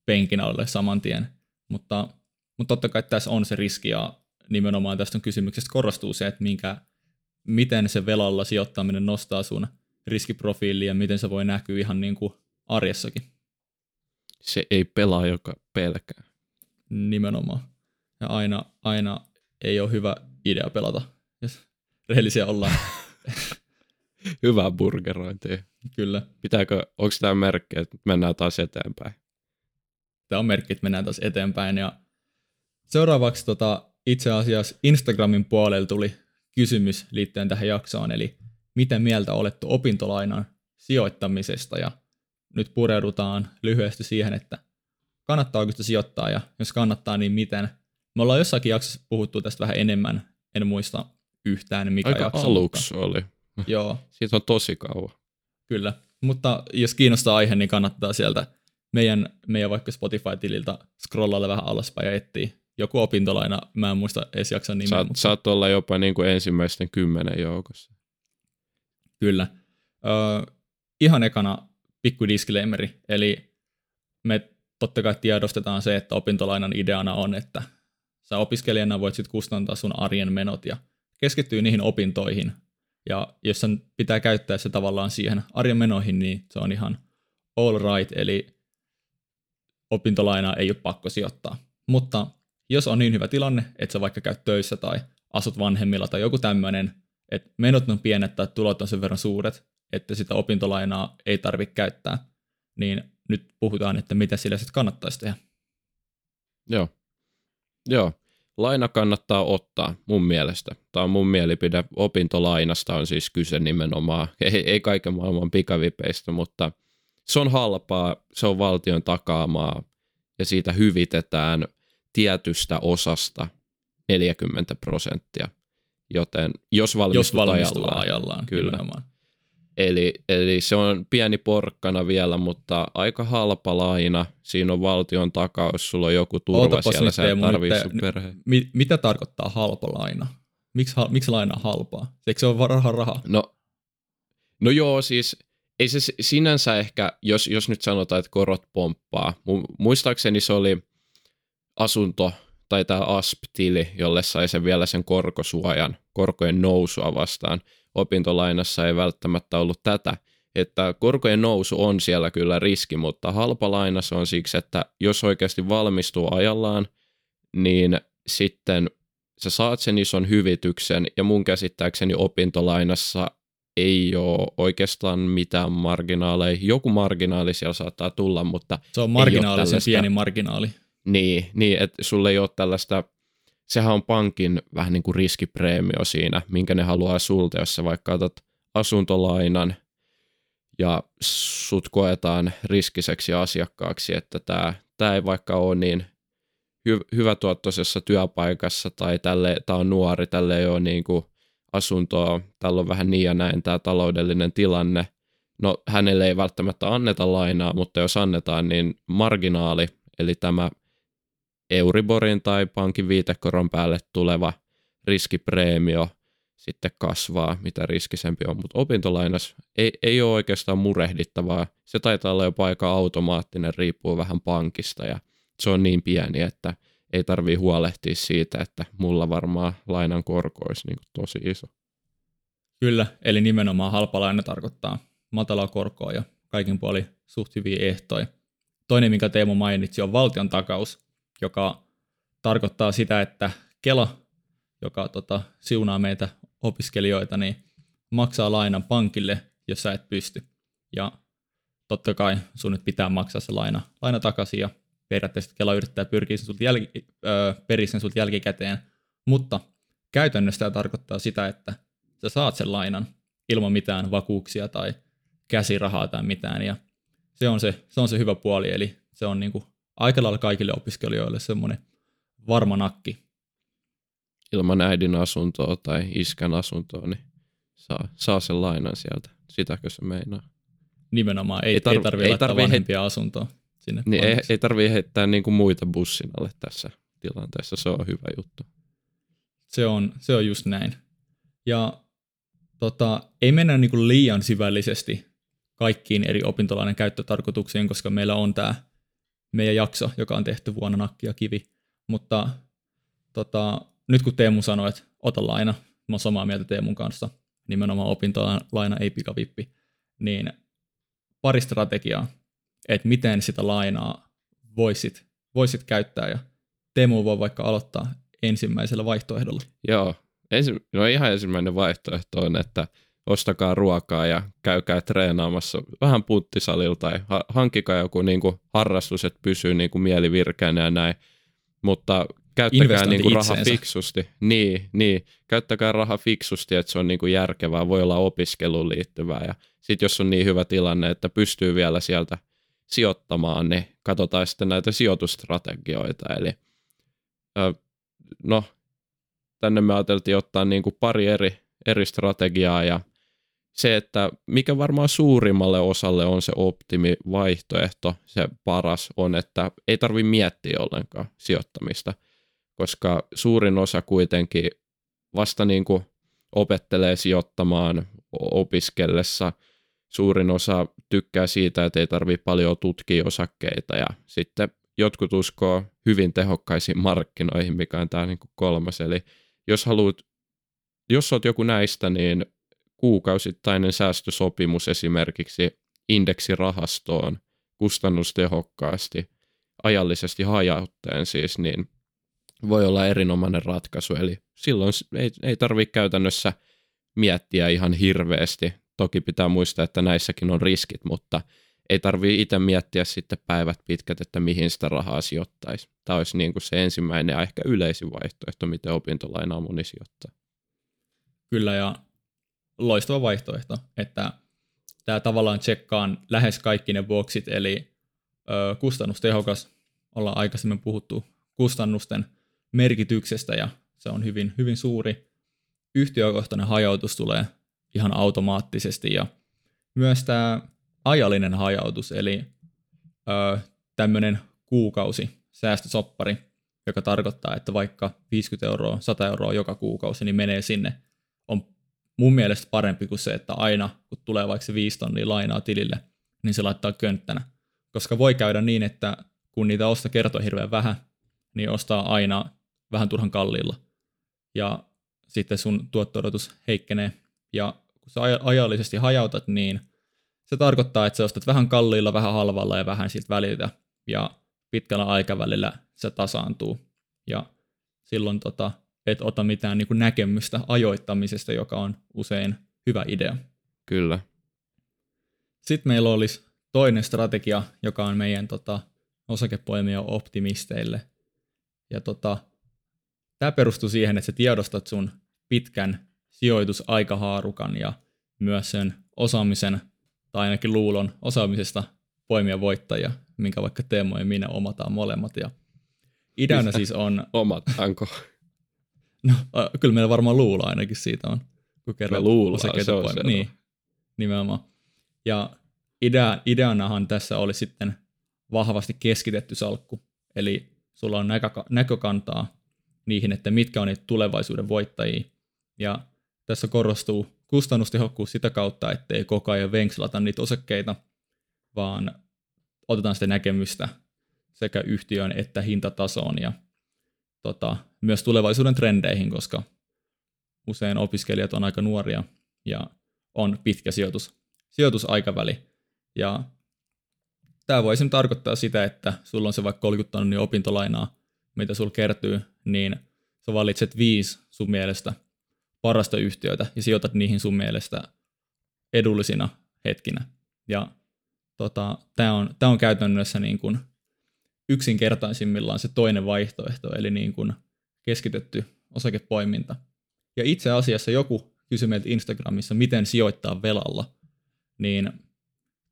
penkin alle saman tien, mutta, mutta totta kai tässä on se riski ja nimenomaan tästä on kysymyksestä korostuu se, että minkä, miten se velalla sijoittaminen nostaa sun riskiprofiiliin ja miten se voi näkyä ihan niin kuin arjessakin. Se ei pelaa, joka pelkää. Nimenomaan. Ja aina, aina ei ole hyvä idea pelata, jos rehellisiä ollaan. Hyvää burgerointia. Kyllä. Pitääkö, onko tämä merkki, että mennään taas eteenpäin? Tämä on merkki, että mennään taas eteenpäin. Ja seuraavaksi tota, itse asiassa Instagramin puolella tuli kysymys liittyen tähän jaksoon, eli miten mieltä olette opintolainan sijoittamisesta, ja nyt pureudutaan lyhyesti siihen, että kannattaako sitä sijoittaa, ja jos kannattaa, niin miten. Me ollaan jossakin jaksossa puhuttu tästä vähän enemmän, en muista yhtään mikä Aika jakso. aluksi mutta... oli. Joo. Siitä on tosi kauan. Kyllä, mutta jos kiinnostaa aihe, niin kannattaa sieltä meidän, meidän vaikka Spotify-tililtä scrollailla vähän alaspäin ja etsiä joku opintolaina, mä en muista edes jakson nimeä. Saat, mutta... saat olla jopa niin kuin ensimmäisten kymmenen joukossa. Kyllä. Ö, ihan ekana pikku disclaimeri, eli me totta kai tiedostetaan se, että opintolainan ideana on, että sä opiskelijana voit sitten kustantaa sun arjen menot ja keskittyy niihin opintoihin. Ja jos sen pitää käyttää se tavallaan siihen arjen menoihin, niin se on ihan all right, eli opintolainaa ei ole pakko sijoittaa. Mutta jos on niin hyvä tilanne, että sä vaikka käyt töissä tai asut vanhemmilla tai joku tämmöinen, että menot on pienet tai tulot on sen verran suuret, että sitä opintolainaa ei tarvitse käyttää, niin nyt puhutaan, että mitä sillä sitten kannattaisi tehdä. Joo, Joo, laina kannattaa ottaa mun mielestä. Tämä on mun mielipide. Opintolainasta on siis kyse nimenomaan. Ei, ei kaiken maailman pikavipeistä, mutta se on halpaa, se on valtion takaamaa ja siitä hyvitetään tietystä osasta 40 prosenttia. Joten jos valmistut, jos valmistut ajallaan, ajallaan kyllä. Nimenomaan. Eli, eli se on pieni porkkana vielä, mutta aika halpa laina. Siinä on valtion takaus, sulla on joku turva Ootapas siellä, sä et tarvii sun perhe. Mi- mitä tarkoittaa halpa laina? Miksi, ha- miksi laina on halpaa? Eikö se ole raha raha? No, no joo, siis ei se sinänsä ehkä, jos, jos nyt sanotaan, että korot pomppaa. Muistaakseni se oli asunto tai tämä ASP-tili, jolle sai sen vielä sen korkosuojan, korkojen nousua vastaan – opintolainassa ei välttämättä ollut tätä, että korkojen nousu on siellä kyllä riski, mutta halpa laina se on siksi, että jos oikeasti valmistuu ajallaan, niin sitten sä saat sen ison hyvityksen ja mun käsittääkseni opintolainassa ei ole oikeastaan mitään marginaaleja. Joku marginaali siellä saattaa tulla, mutta Se on marginaalisen pieni marginaali. Niin, niin että sulle ei ole tällaista, sehän on pankin vähän niin kuin riskipreemio siinä, minkä ne haluaa sulta, jos sä vaikka otat asuntolainan ja sut koetaan riskiseksi asiakkaaksi, että tämä, tämä ei vaikka ole niin hy- hyvätuottoisessa työpaikassa tai tälle, tämä on nuori, tälle ei ole niin kuin asuntoa, tällä on vähän niin ja näin tämä taloudellinen tilanne. No hänelle ei välttämättä anneta lainaa, mutta jos annetaan, niin marginaali, eli tämä Euriborin tai pankin viitekoron päälle tuleva riskipreemio sitten kasvaa, mitä riskisempi on, mutta opintolainas ei, ei ole oikeastaan murehdittavaa. Se taitaa olla jopa aika automaattinen, riippuu vähän pankista ja se on niin pieni, että ei tarvii huolehtia siitä, että mulla varmaan lainan korko olisi niin tosi iso. Kyllä, eli nimenomaan halpa laina tarkoittaa matalaa korkoa ja kaikin puoli suht hyviä ehtoja. Toinen, minkä Teemu mainitsi, on valtion takaus, joka tarkoittaa sitä, että Kela, joka tota, siunaa meitä opiskelijoita, niin maksaa lainan pankille, jos sä et pysty. Ja totta kai sun nyt pitää maksaa se laina, laina takaisin ja periaatteessa Kela yrittää pyrkiä sen sulta jälki, öö, sulta jälkikäteen, mutta käytännössä tämä tarkoittaa sitä, että sä saat sen lainan ilman mitään vakuuksia tai käsirahaa tai mitään, ja se on se, se, on se hyvä puoli, eli se on niinku aika lailla kaikille opiskelijoille semmoinen varma nakki. Ilman äidin asuntoa tai iskän asuntoa, niin saa, saa sen lainan sieltä. Sitäkö se meinaa? Nimenomaan, ei, ei, tarvi, ei tarvitse laittaa tarvi vanhempia he... asuntoa sinne. Niin ei, ei tarvitse heittää niinku muita bussin alle tässä tilanteessa, se on hyvä juttu. Se on, se on just näin. Ja tota, ei mennä niinku liian syvällisesti kaikkiin eri opintolainan käyttötarkoituksiin, koska meillä on tämä meidän jakso, joka on tehty vuonna Nakki ja Kivi. Mutta tota, nyt kun Teemu sanoi, että ota laina, mä oon samaa mieltä Teemun kanssa, nimenomaan opintolaina ei pikavippi, niin pari strategiaa, että miten sitä lainaa voisit, voisit käyttää ja Teemu voi vaikka aloittaa ensimmäisellä vaihtoehdolla. Joo, Ensi, no ihan ensimmäinen vaihtoehto on, että ostakaa ruokaa ja käykää treenaamassa vähän punttisalilla tai hankkikaa joku niin kuin harrastus, että pysyy niin kuin mieli virkeänä ja näin. Mutta käyttäkää niin kuin raha fiksusti. Niin, niin, käyttäkää raha fiksusti, että se on niin kuin järkevää, voi olla opiskeluun liittyvää. Ja sitten jos on niin hyvä tilanne, että pystyy vielä sieltä sijoittamaan, niin katsotaan sitten näitä sijoitustrategioita. Eli no, tänne me ajateltiin ottaa niin kuin pari eri, eri strategiaa ja se, että mikä varmaan suurimmalle osalle on se optimivaihtoehto, se paras on, että ei tarvi miettiä ollenkaan sijoittamista, koska suurin osa kuitenkin vasta niin kuin opettelee sijoittamaan opiskellessa. Suurin osa tykkää siitä, että ei tarvitse paljon tutkia osakkeita ja sitten jotkut uskoo hyvin tehokkaisiin markkinoihin, mikä on tämä niin kuin kolmas. Eli jos haluat, jos olet joku näistä, niin kuukausittainen säästösopimus esimerkiksi indeksirahastoon kustannustehokkaasti, ajallisesti hajautteen siis, niin voi olla erinomainen ratkaisu. Eli silloin ei, ei tarvitse käytännössä miettiä ihan hirveästi. Toki pitää muistaa, että näissäkin on riskit, mutta ei tarvitse itse miettiä sitten päivät pitkät, että mihin sitä rahaa sijoittaisi. Tämä olisi niin kuin se ensimmäinen ja ehkä yleisin vaihtoehto, miten opintolainaa moni sijoittaa. Kyllä, ja loistava vaihtoehto, että tämä tavallaan tsekkaan lähes kaikki ne boksit, eli ö, kustannustehokas, ollaan aikaisemmin puhuttu kustannusten merkityksestä, ja se on hyvin, hyvin suuri. Yhtiökohtainen hajautus tulee ihan automaattisesti, ja myös tämä ajallinen hajautus, eli ö, tämmöinen kuukausi säästösoppari, joka tarkoittaa, että vaikka 50 euroa, 100 euroa joka kuukausi, niin menee sinne, mun mielestä parempi kuin se, että aina kun tulee vaikka se 5 tonnia lainaa tilille, niin se laittaa könttänä. Koska voi käydä niin, että kun niitä osta kertoo hirveän vähän, niin ostaa aina vähän turhan kalliilla. Ja sitten sun tuotto heikkenee. Ja kun sä ajallisesti hajautat, niin – se tarkoittaa, että sä ostat vähän kalliilla, vähän halvalla ja vähän siitä väliltä, ja pitkällä aikavälillä se tasaantuu. Ja silloin tota, et ota mitään niin kuin näkemystä ajoittamisesta, joka on usein hyvä idea. Kyllä. Sitten meillä olisi toinen strategia, joka on meidän tota, osakepoimia optimisteille. Ja tota, tämä perustuu siihen, että sä tiedostat sun pitkän sijoitusaikahaarukan ja myös sen osaamisen, tai ainakin luulon osaamisesta poimia voittajia, minkä vaikka Teemo ja minä omataan molemmat. Ja ideana siis on... Omataanko? No, kyllä meillä varmaan luulo ainakin siitä on. Kun kerran Me luullaan, se on Niin, nimenomaan. Ja idea, ideanahan tässä oli sitten vahvasti keskitetty salkku. Eli sulla on näkö, näkökantaa niihin, että mitkä on niitä tulevaisuuden voittajia. Ja tässä korostuu kustannustehokkuus sitä kautta, ettei koko ajan venkselata niitä osakkeita, vaan otetaan sitä näkemystä sekä yhtiön että hintatasoon ja tota, myös tulevaisuuden trendeihin, koska usein opiskelijat on aika nuoria ja on pitkä sijoitus, sijoitusaikaväli. Ja tämä voisi tarkoittaa sitä, että sulla on se vaikka 30 tonnia opintolainaa, mitä sulla kertyy, niin sä valitset viisi sun mielestä parasta yhtiötä ja sijoitat niihin sun mielestä edullisina hetkinä. Ja tota, tämä on, tää on käytännössä niin kuin yksinkertaisimmillaan se toinen vaihtoehto, eli niin kuin keskitetty osakepoiminta. Ja itse asiassa joku kysyi meiltä Instagramissa, miten sijoittaa velalla, niin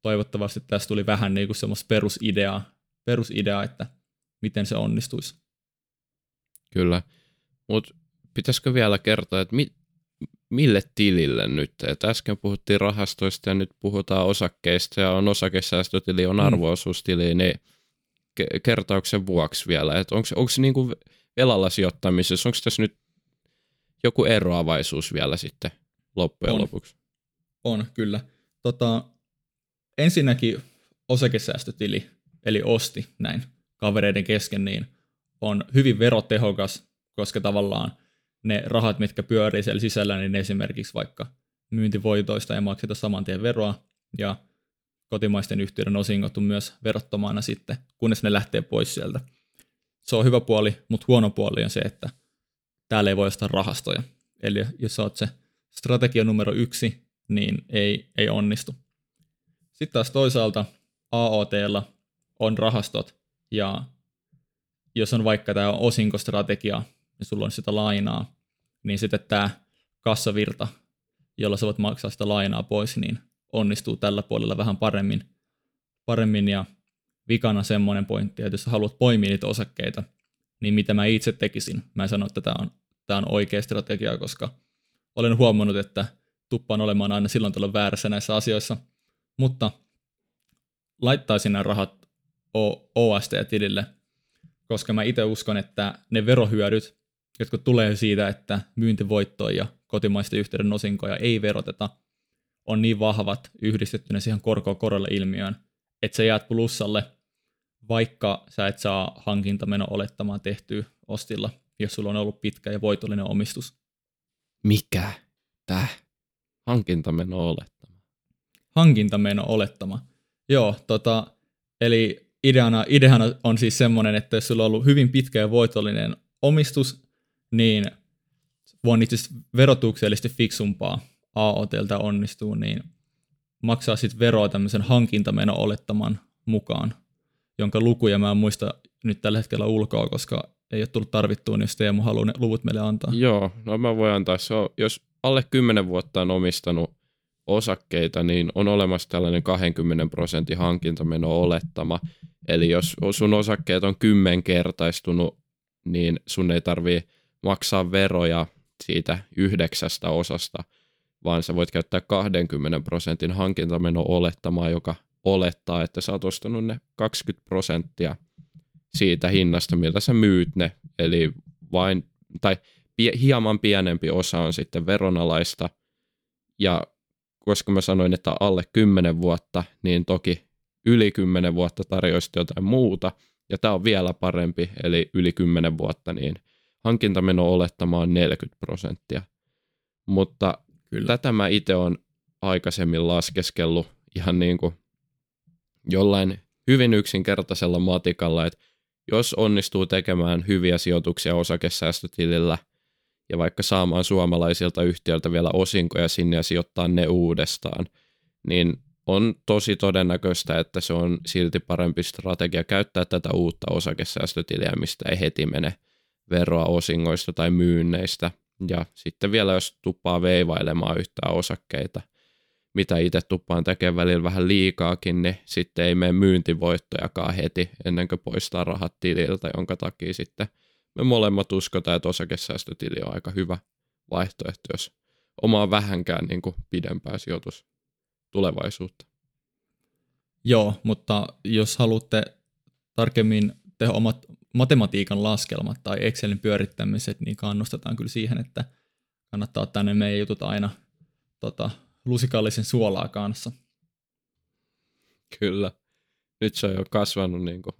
toivottavasti tässä tuli vähän niin kuin semmoista perusideaa, perusidea, että miten se onnistuisi. Kyllä, mutta pitäisikö vielä kertoa, että mi- mille tilille nyt? Et äsken puhuttiin rahastoista ja nyt puhutaan osakkeista ja on osakesäästötili, on mm. arvoosuustili, niin kertauksen vuoksi vielä, että onko se niinku velalla sijoittamisessa, onko tässä nyt joku eroavaisuus vielä sitten loppujen on. lopuksi? On, kyllä. Tota, ensinnäkin osakesäästötili, eli osti näin kavereiden kesken, niin on hyvin verotehokas, koska tavallaan ne rahat, mitkä pyörii siellä sisällä, niin esimerkiksi vaikka myyntivoitoista ei makseta saman tien veroa, ja kotimaisten yhtiöiden osingot on myös verottomana sitten, kunnes ne lähtee pois sieltä. Se on hyvä puoli, mutta huono puoli on se, että täällä ei voi ostaa rahastoja. Eli jos olet se strategia numero yksi, niin ei, ei onnistu. Sitten taas toisaalta AOTlla on rahastot, ja jos on vaikka tämä osinkostrategia, niin sulla on sitä lainaa, niin sitten tämä kassavirta, jolla sä voit maksaa sitä lainaa pois, niin onnistuu tällä puolella vähän paremmin. paremmin ja vikana semmoinen pointti, että jos haluat poimia niitä osakkeita, niin mitä mä itse tekisin. Mä en sano, että tämä on, tämä on oikea strategia, koska olen huomannut, että tuppaan olemaan aina silloin tällöin väärässä näissä asioissa, mutta laittaisin nämä rahat OST-tilille, koska mä itse uskon, että ne verohyödyt, jotka tulee siitä, että myyntivoittoja ja kotimaisten yhteyden osinkoja ei veroteta, on niin vahvat yhdistettynä siihen korkoa korolle ilmiöön, että sä jäät plussalle, vaikka sä et saa hankintameno olettamaan tehtyä ostilla, jos sulla on ollut pitkä ja voitollinen omistus. Mikä? Tää? Hankintameno olettama. Hankintameno olettama. Joo, tota, eli ideana, ideana on siis semmoinen, että jos sulla on ollut hyvin pitkä ja voitollinen omistus, niin voin itse verotuksellisesti fiksumpaa AOTltä onnistuu, niin maksaa sitten veroa tämmöisen hankintameno olettaman mukaan, jonka lukuja mä en muista nyt tällä hetkellä ulkoa, koska ei ole tullut tarvittua, niin jos Teemu haluaa ne luvut meille antaa. Joo, no mä voin antaa. Se on, jos alle 10 vuotta on omistanut osakkeita, niin on olemassa tällainen 20 prosentin hankintameno olettama. Eli jos sun osakkeet on kymmenkertaistunut, niin sun ei tarvii maksaa veroja siitä yhdeksästä osasta, vaan sä voit käyttää 20 prosentin hankintameno olettamaa, joka olettaa, että sä oot ostanut ne 20 prosenttia siitä hinnasta, millä sä myyt ne. Eli vain, tai pie, hieman pienempi osa on sitten veronalaista. Ja koska mä sanoin, että alle 10 vuotta, niin toki yli 10 vuotta tarjoisi jotain muuta. Ja tämä on vielä parempi, eli yli 10 vuotta, niin hankintameno olettamaan 40 prosenttia. Mutta Kyllä. tätä mä itse on aikaisemmin laskeskellut ihan niin kuin jollain hyvin yksinkertaisella matikalla, että jos onnistuu tekemään hyviä sijoituksia osakesäästötilillä ja vaikka saamaan suomalaisilta yhtiöiltä vielä osinkoja sinne ja sijoittaa ne uudestaan, niin on tosi todennäköistä, että se on silti parempi strategia käyttää tätä uutta osakesäästötiliä, mistä ei heti mene veroa osingoista tai myynneistä. Ja sitten vielä jos tuppaa veivailemaan yhtään osakkeita, mitä itse tuppaan tekemään välillä vähän liikaakin, niin sitten ei mene myyntivoittojakaan heti ennen kuin poistaa rahat tililtä, jonka takia sitten me molemmat uskotaan, että osakesäästötili on aika hyvä vaihtoehto, jos omaa vähänkään niin kuin pidempää sijoitus tulevaisuutta. Joo, mutta jos haluatte tarkemmin tehdä omat matematiikan laskelmat tai Excelin pyörittämiset, niin kannustetaan kyllä siihen, että kannattaa ottaa ne meidän jutut aina tota, lusikallisen suolaa kanssa. Kyllä. Nyt se on jo kasvanut niin kuin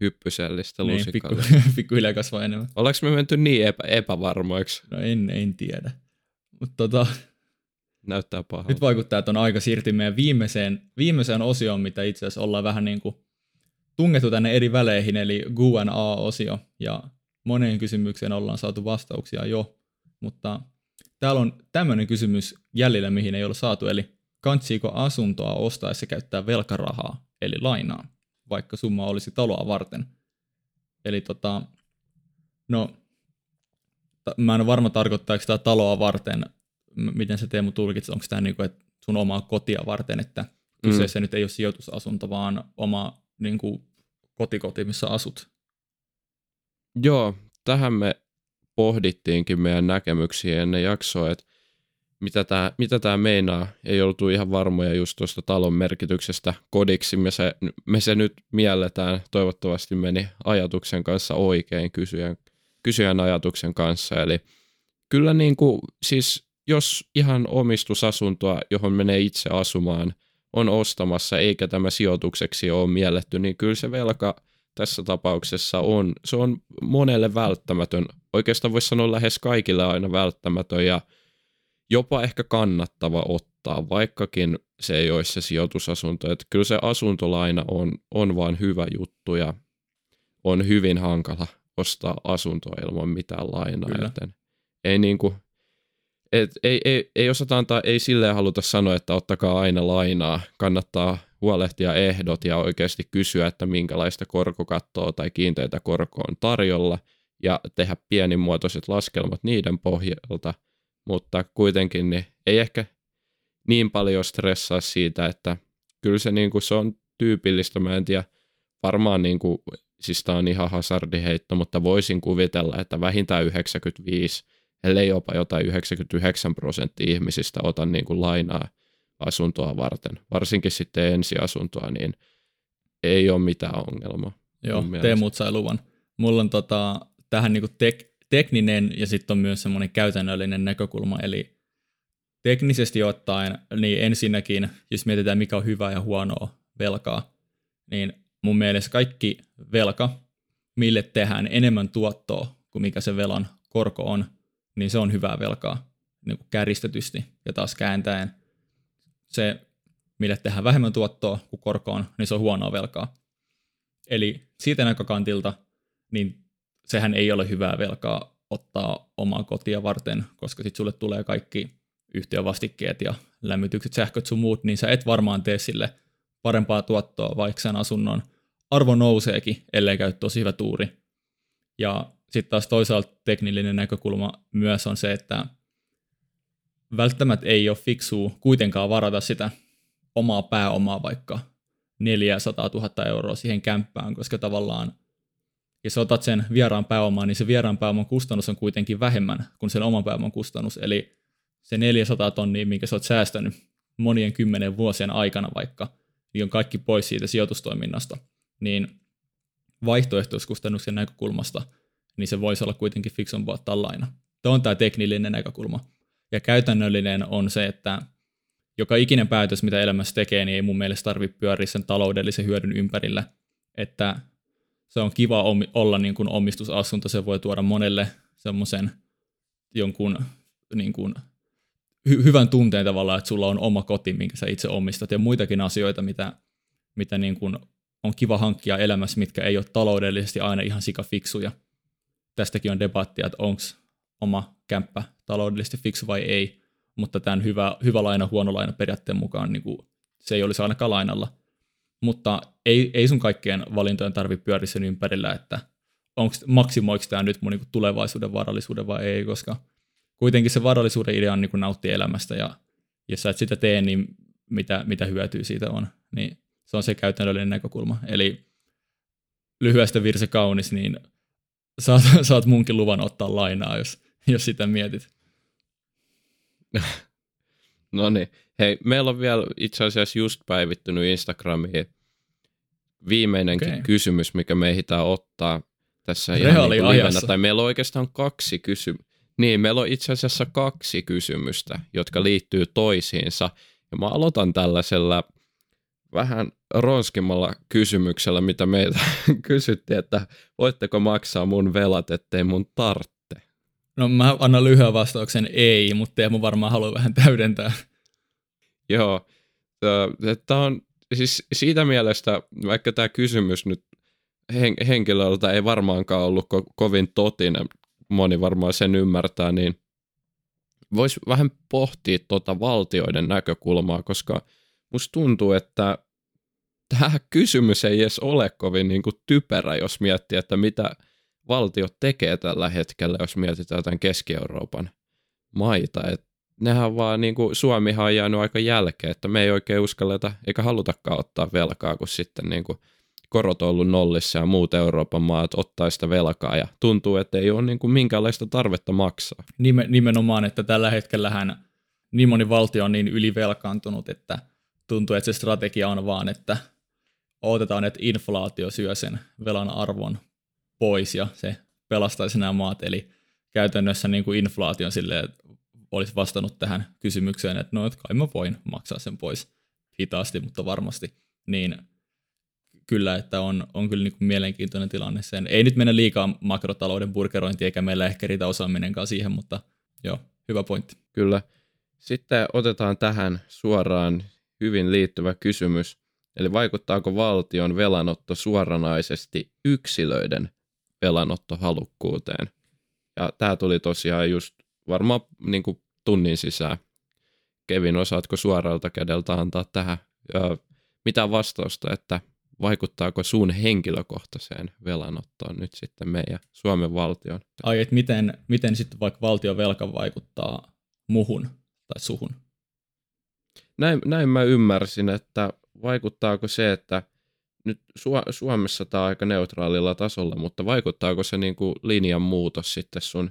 hyppysellistä niin, lusikalla. Pikku, kasvaa enemmän. Ollaanko me menty niin epä, epävarmoiksi? No en, en tiedä. Mutta tota, Näyttää pahalta. Nyt vaikuttaa, että on aika siirtyä meidän viimeiseen, viimeiseen osioon, mitä itse asiassa ollaan vähän niin kuin tungettu tänne eri väleihin, eli Q&A-osio, ja moneen kysymykseen ollaan saatu vastauksia jo, mutta täällä on tämmöinen kysymys jäljellä, mihin ei ole saatu, eli kantsiiko asuntoa ostaessa käyttää velkarahaa, eli lainaa, vaikka summa olisi taloa varten. Eli tota, no, mä en ole varma tarkoittaako tämä taloa varten miten se Teemu tulkitsi, onko tämä niinku, että sun omaa kotia varten, että kyseessä mm. nyt ei ole sijoitusasunto, vaan oma niinku, kotikoti, missä asut? Joo, tähän me pohdittiinkin meidän näkemyksiä ennen jaksoa, että mitä tämä mitä tää meinaa. Ei oltu ihan varmoja just tuosta talon merkityksestä kodiksi. Me se, me se nyt mielletään. Toivottavasti meni ajatuksen kanssa oikein kysyjän, kysyjän ajatuksen kanssa. Eli kyllä niin kuin, siis jos ihan omistusasuntoa, johon menee itse asumaan, on ostamassa eikä tämä sijoitukseksi ole mielletty, niin kyllä se velka tässä tapauksessa on, se on monelle välttämätön. Oikeastaan voisi sanoa lähes kaikille aina välttämätön ja jopa ehkä kannattava ottaa, vaikkakin se ei olisi se sijoitusasunto. Että kyllä se asuntolaina on, on vaan hyvä juttu ja on hyvin hankala ostaa asuntoa ilman mitään lainaa, kyllä. joten ei niin kuin, et ei, ei, ei osata antaa, ei silleen haluta sanoa, että ottakaa aina lainaa. Kannattaa huolehtia ehdot ja oikeasti kysyä, että minkälaista korkokattoa tai kiinteitä korkoa on tarjolla. Ja tehdä pienimuotoiset laskelmat niiden pohjalta, mutta kuitenkin niin ei ehkä niin paljon stressaa siitä, että kyllä se, niin kuin, se on tyypillistä, mä en tiedä, varmaan niin kuin, siis tämä on ihan hazardiheitto, mutta voisin kuvitella, että vähintään 95 ellei jopa jotain 99 prosenttia ihmisistä ota niin kuin lainaa asuntoa varten. Varsinkin sitten ensiasuntoa, niin ei ole mitään ongelmaa. Joo, Teemut sai luvan. Mulla on tota, tähän niin kuin tek- tekninen ja sitten on myös semmoinen käytännöllinen näkökulma, eli teknisesti ottaen, niin ensinnäkin, jos mietitään mikä on hyvää ja huonoa velkaa, niin mun mielestä kaikki velka, mille tehdään enemmän tuottoa kuin mikä se velan korko on, niin se on hyvää velkaa niin kuin kärjistetysti. Ja taas kääntäen se, mille tehdään vähemmän tuottoa kuin korkoon, niin se on huonoa velkaa. Eli siitä näkökantilta, niin sehän ei ole hyvää velkaa ottaa omaa kotia varten, koska sitten sulle tulee kaikki yhtiövastikkeet ja lämmitykset, sähköt sun muut, niin sä et varmaan tee sille parempaa tuottoa, vaikka sen asunnon arvo nouseekin, ellei käy tosi hyvä tuuri. Ja sitten taas toisaalta teknillinen näkökulma myös on se, että välttämättä ei ole fiksua kuitenkaan varata sitä omaa pääomaa vaikka 400 000 euroa siihen kämppään, koska tavallaan jos otat sen vieraan pääomaan, niin se vieraan pääoman kustannus on kuitenkin vähemmän kuin sen oman pääoman kustannus. Eli se 400 tonnia, minkä sä oot säästänyt monien kymmenen vuosien aikana vaikka, niin on kaikki pois siitä sijoitustoiminnasta. Niin vaihtoehtoiskustannuksen näkökulmasta – niin se voisi olla kuitenkin fiksumpaa ottaa laina. Tämä on tämä teknillinen näkökulma. Ja käytännöllinen on se, että joka ikinen päätös, mitä elämässä tekee, niin ei mun mielestä tarvitse pyöriä sen taloudellisen hyödyn ympärillä. Että se on kiva olla niin kuin omistusasunto, se voi tuoda monelle semmoisen jonkun niin kuin hy- hyvän tunteen tavallaan, että sulla on oma koti, minkä sä itse omistat, ja muitakin asioita, mitä, mitä niin kuin on kiva hankkia elämässä, mitkä ei ole taloudellisesti aina ihan sikafiksuja tästäkin on debattia, että onko oma kämppä taloudellisesti fiksu vai ei, mutta tämän hyvä, hyvä laina, huono laina periaatteen mukaan niin kuin, se ei olisi ainakaan lainalla. Mutta ei, ei sun kaikkien valintojen tarvitse pyöriä sen ympärillä, että onko maksimoiko tämä nyt mun niin kuin, tulevaisuuden varallisuuden vai ei, koska kuitenkin se varallisuuden idea on niin kuin, nauttia elämästä ja jos sä et sitä tee, niin mitä, mitä hyötyä siitä on. Niin se on se käytännöllinen näkökulma. Eli lyhyestä virse kaunis, niin saat, saat munkin luvan ottaa lainaa, jos, jos sitä mietit. no niin. Hei, meillä on vielä itse asiassa just päivittynyt Instagramiin viimeinenkin okay. kysymys, mikä me ehditään ottaa tässä ihan niin livenä. Tai meillä on oikeastaan kaksi kysymystä. Niin, meillä on itse asiassa kaksi kysymystä, jotka liittyy toisiinsa. Ja mä aloitan tällaisella vähän ronskimmalla kysymyksellä, mitä meitä kysyttiin, että voitteko maksaa mun velat, ettei mun tarvitse. No mä annan lyhyen vastauksen ei, mutta Teemu varmaan haluaa vähän täydentää. Joo, tämä on siis siitä mielestä, vaikka tämä kysymys nyt hen- henkilöltä ei varmaankaan ollut ko- kovin totinen, moni varmaan sen ymmärtää, niin voisi vähän pohtia tuota valtioiden näkökulmaa, koska musta tuntuu, että tämä kysymys ei edes ole kovin niin kuin typerä, jos miettii, että mitä valtiot tekee tällä hetkellä, jos mietitään jotain Keski-Euroopan maita. Et nehän vaan, niin kuin, Suomihan on jäänyt aika jälkeen, että me ei oikein uskalleta eikä halutakaan ottaa velkaa, kun sitten niin kuin, korot on ollut nollissa ja muut Euroopan maat ottaa sitä velkaa ja tuntuu, että ei ole niin kuin minkäänlaista tarvetta maksaa. Nimenomaan, että tällä hetkellähän niin moni valtio on niin ylivelkaantunut, että tuntuu, että se strategia on vaan, että odotetaan, että inflaatio syö sen velan arvon pois ja se pelastaisi nämä maat. Eli käytännössä niin kuin inflaation sille olisi vastannut tähän kysymykseen, että no, että kai mä voin maksaa sen pois hitaasti, mutta varmasti. Niin kyllä, että on, on kyllä niin kuin mielenkiintoinen tilanne sen. Ei nyt mennä liikaa makrotalouden burgerointiin, eikä meillä ehkä riitä osaaminenkaan siihen, mutta joo, hyvä pointti. Kyllä. Sitten otetaan tähän suoraan hyvin liittyvä kysymys. Eli vaikuttaako valtion velanotto suoranaisesti yksilöiden velanottohalukkuuteen? Ja tämä tuli tosiaan just varmaan niin kuin tunnin sisään. Kevin, osaatko suoralta kädeltä antaa tähän ja mitä vastausta, että vaikuttaako sun henkilökohtaiseen velanottoon nyt sitten meidän Suomen valtion? Ai, että miten, miten sitten vaikka valtion velka vaikuttaa muhun tai suhun? Näin, näin mä ymmärsin, että vaikuttaako se, että nyt Su- Suomessa tämä on aika neutraalilla tasolla, mutta vaikuttaako se niin kuin linjan muutos sitten sun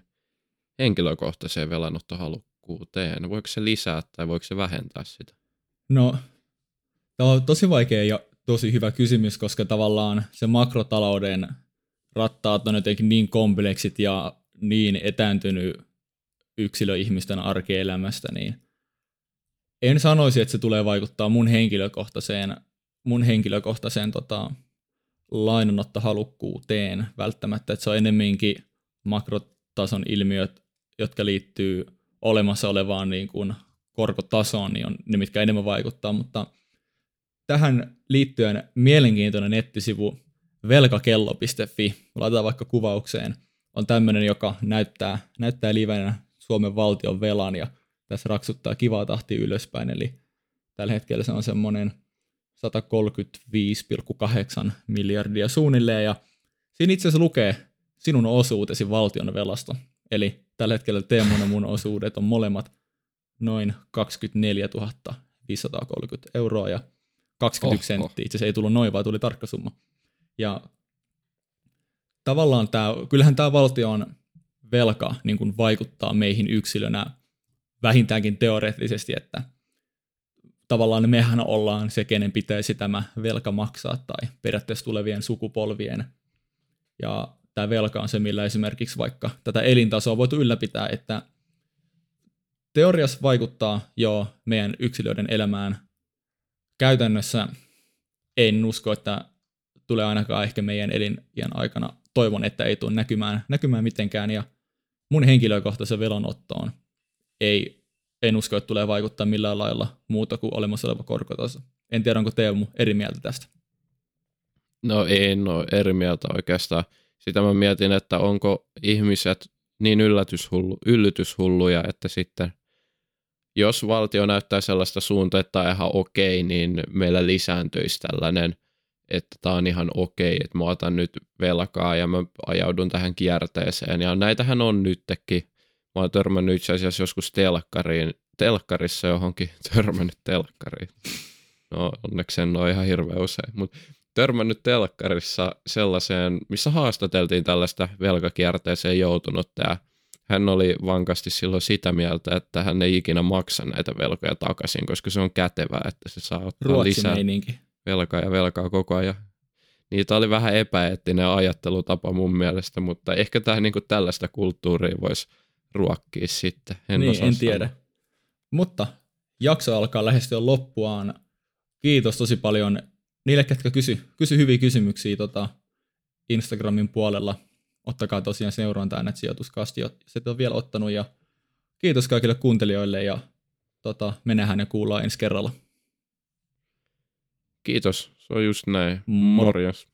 henkilökohtaiseen velanottohalukkuuteen? Voiko se lisää tai voiko se vähentää sitä? No, tämä on tosi vaikea ja tosi hyvä kysymys, koska tavallaan se makrotalouden rattaat on jotenkin niin kompleksit ja niin etääntynyt yksilöihmisten arkielämästä, niin en sanoisi, että se tulee vaikuttaa mun henkilökohtaiseen, mun henkilökohtaiseen tota, lainanottohalukkuuteen välttämättä, että se on enemmänkin makrotason ilmiöt, jotka liittyy olemassa olevaan niin kuin korkotasoon, niin on ne, mitkä enemmän vaikuttaa, mutta tähän liittyen mielenkiintoinen nettisivu velkakello.fi, laitetaan vaikka kuvaukseen, on tämmöinen, joka näyttää, näyttää livenä Suomen valtion velan ja tässä raksuttaa kivaa tahti ylöspäin, eli tällä hetkellä se on semmoinen 135,8 miljardia suunnilleen, ja siinä itse asiassa lukee sinun osuutesi valtion velasta. Eli tällä hetkellä Teemun ja mun osuudet on molemmat noin 24 530 euroa ja 21 Oho. senttiä. Itse asiassa ei tullut noin, vaan tuli tarkka summa. Ja tavallaan tämä, kyllähän tämä valtion velka niin kuin vaikuttaa meihin yksilönä vähintäänkin teoreettisesti, että tavallaan mehän ollaan se, kenen pitäisi tämä velka maksaa tai periaatteessa tulevien sukupolvien. Ja tämä velka on se, millä esimerkiksi vaikka tätä elintasoa on voitu ylläpitää, että teoriassa vaikuttaa jo meidän yksilöiden elämään. Käytännössä en usko, että tulee ainakaan ehkä meidän elinjän aikana. Toivon, että ei tule näkymään, näkymään mitenkään ja mun henkilökohtaisen velonottoon ei, en usko, että tulee vaikuttaa millään lailla muuta kuin olemassa oleva korkotaso. En tiedä, onko Teemu eri mieltä tästä. No en ole eri mieltä oikeastaan. Sitä mä mietin, että onko ihmiset niin yllätyshullu, yllytyshulluja, että sitten jos valtio näyttää sellaista suuntaa, että on ihan okei, niin meillä lisääntyisi tällainen, että tämä on ihan okei, että mä otan nyt velkaa ja mä ajaudun tähän kierteeseen. Ja näitähän on nytkin. Mä oon törmännyt itse asiassa joskus telkkariin, telkkarissa johonkin, törmännyt telkkariin. No onneksi en ole ihan hirveän usein, mutta törmännyt telkkarissa sellaiseen, missä haastateltiin tällaista velkakierteeseen joutunutta ja hän oli vankasti silloin sitä mieltä, että hän ei ikinä maksa näitä velkoja takaisin, koska se on kätevää, että se saa ottaa lisää meininki. velkaa ja velkaa koko ajan. Niitä oli vähän epäeettinen ajattelutapa mun mielestä, mutta ehkä tämä niinku tällaista kulttuuria voisi ruokkia sitten. En, niin, en tiedä. Sanoa. Mutta jakso alkaa lähestyä loppuaan. Kiitos tosi paljon niille, ketkä kysy, kysy hyviä kysymyksiä tota Instagramin puolella ottakaa tosiaan seurantaa näitä sijoituskasti, jos et ole vielä ottanut. Ja kiitos kaikille kuuntelijoille ja tota, me nähdään ja kuullaan ensi kerralla. Kiitos, se on just näin. Morjens.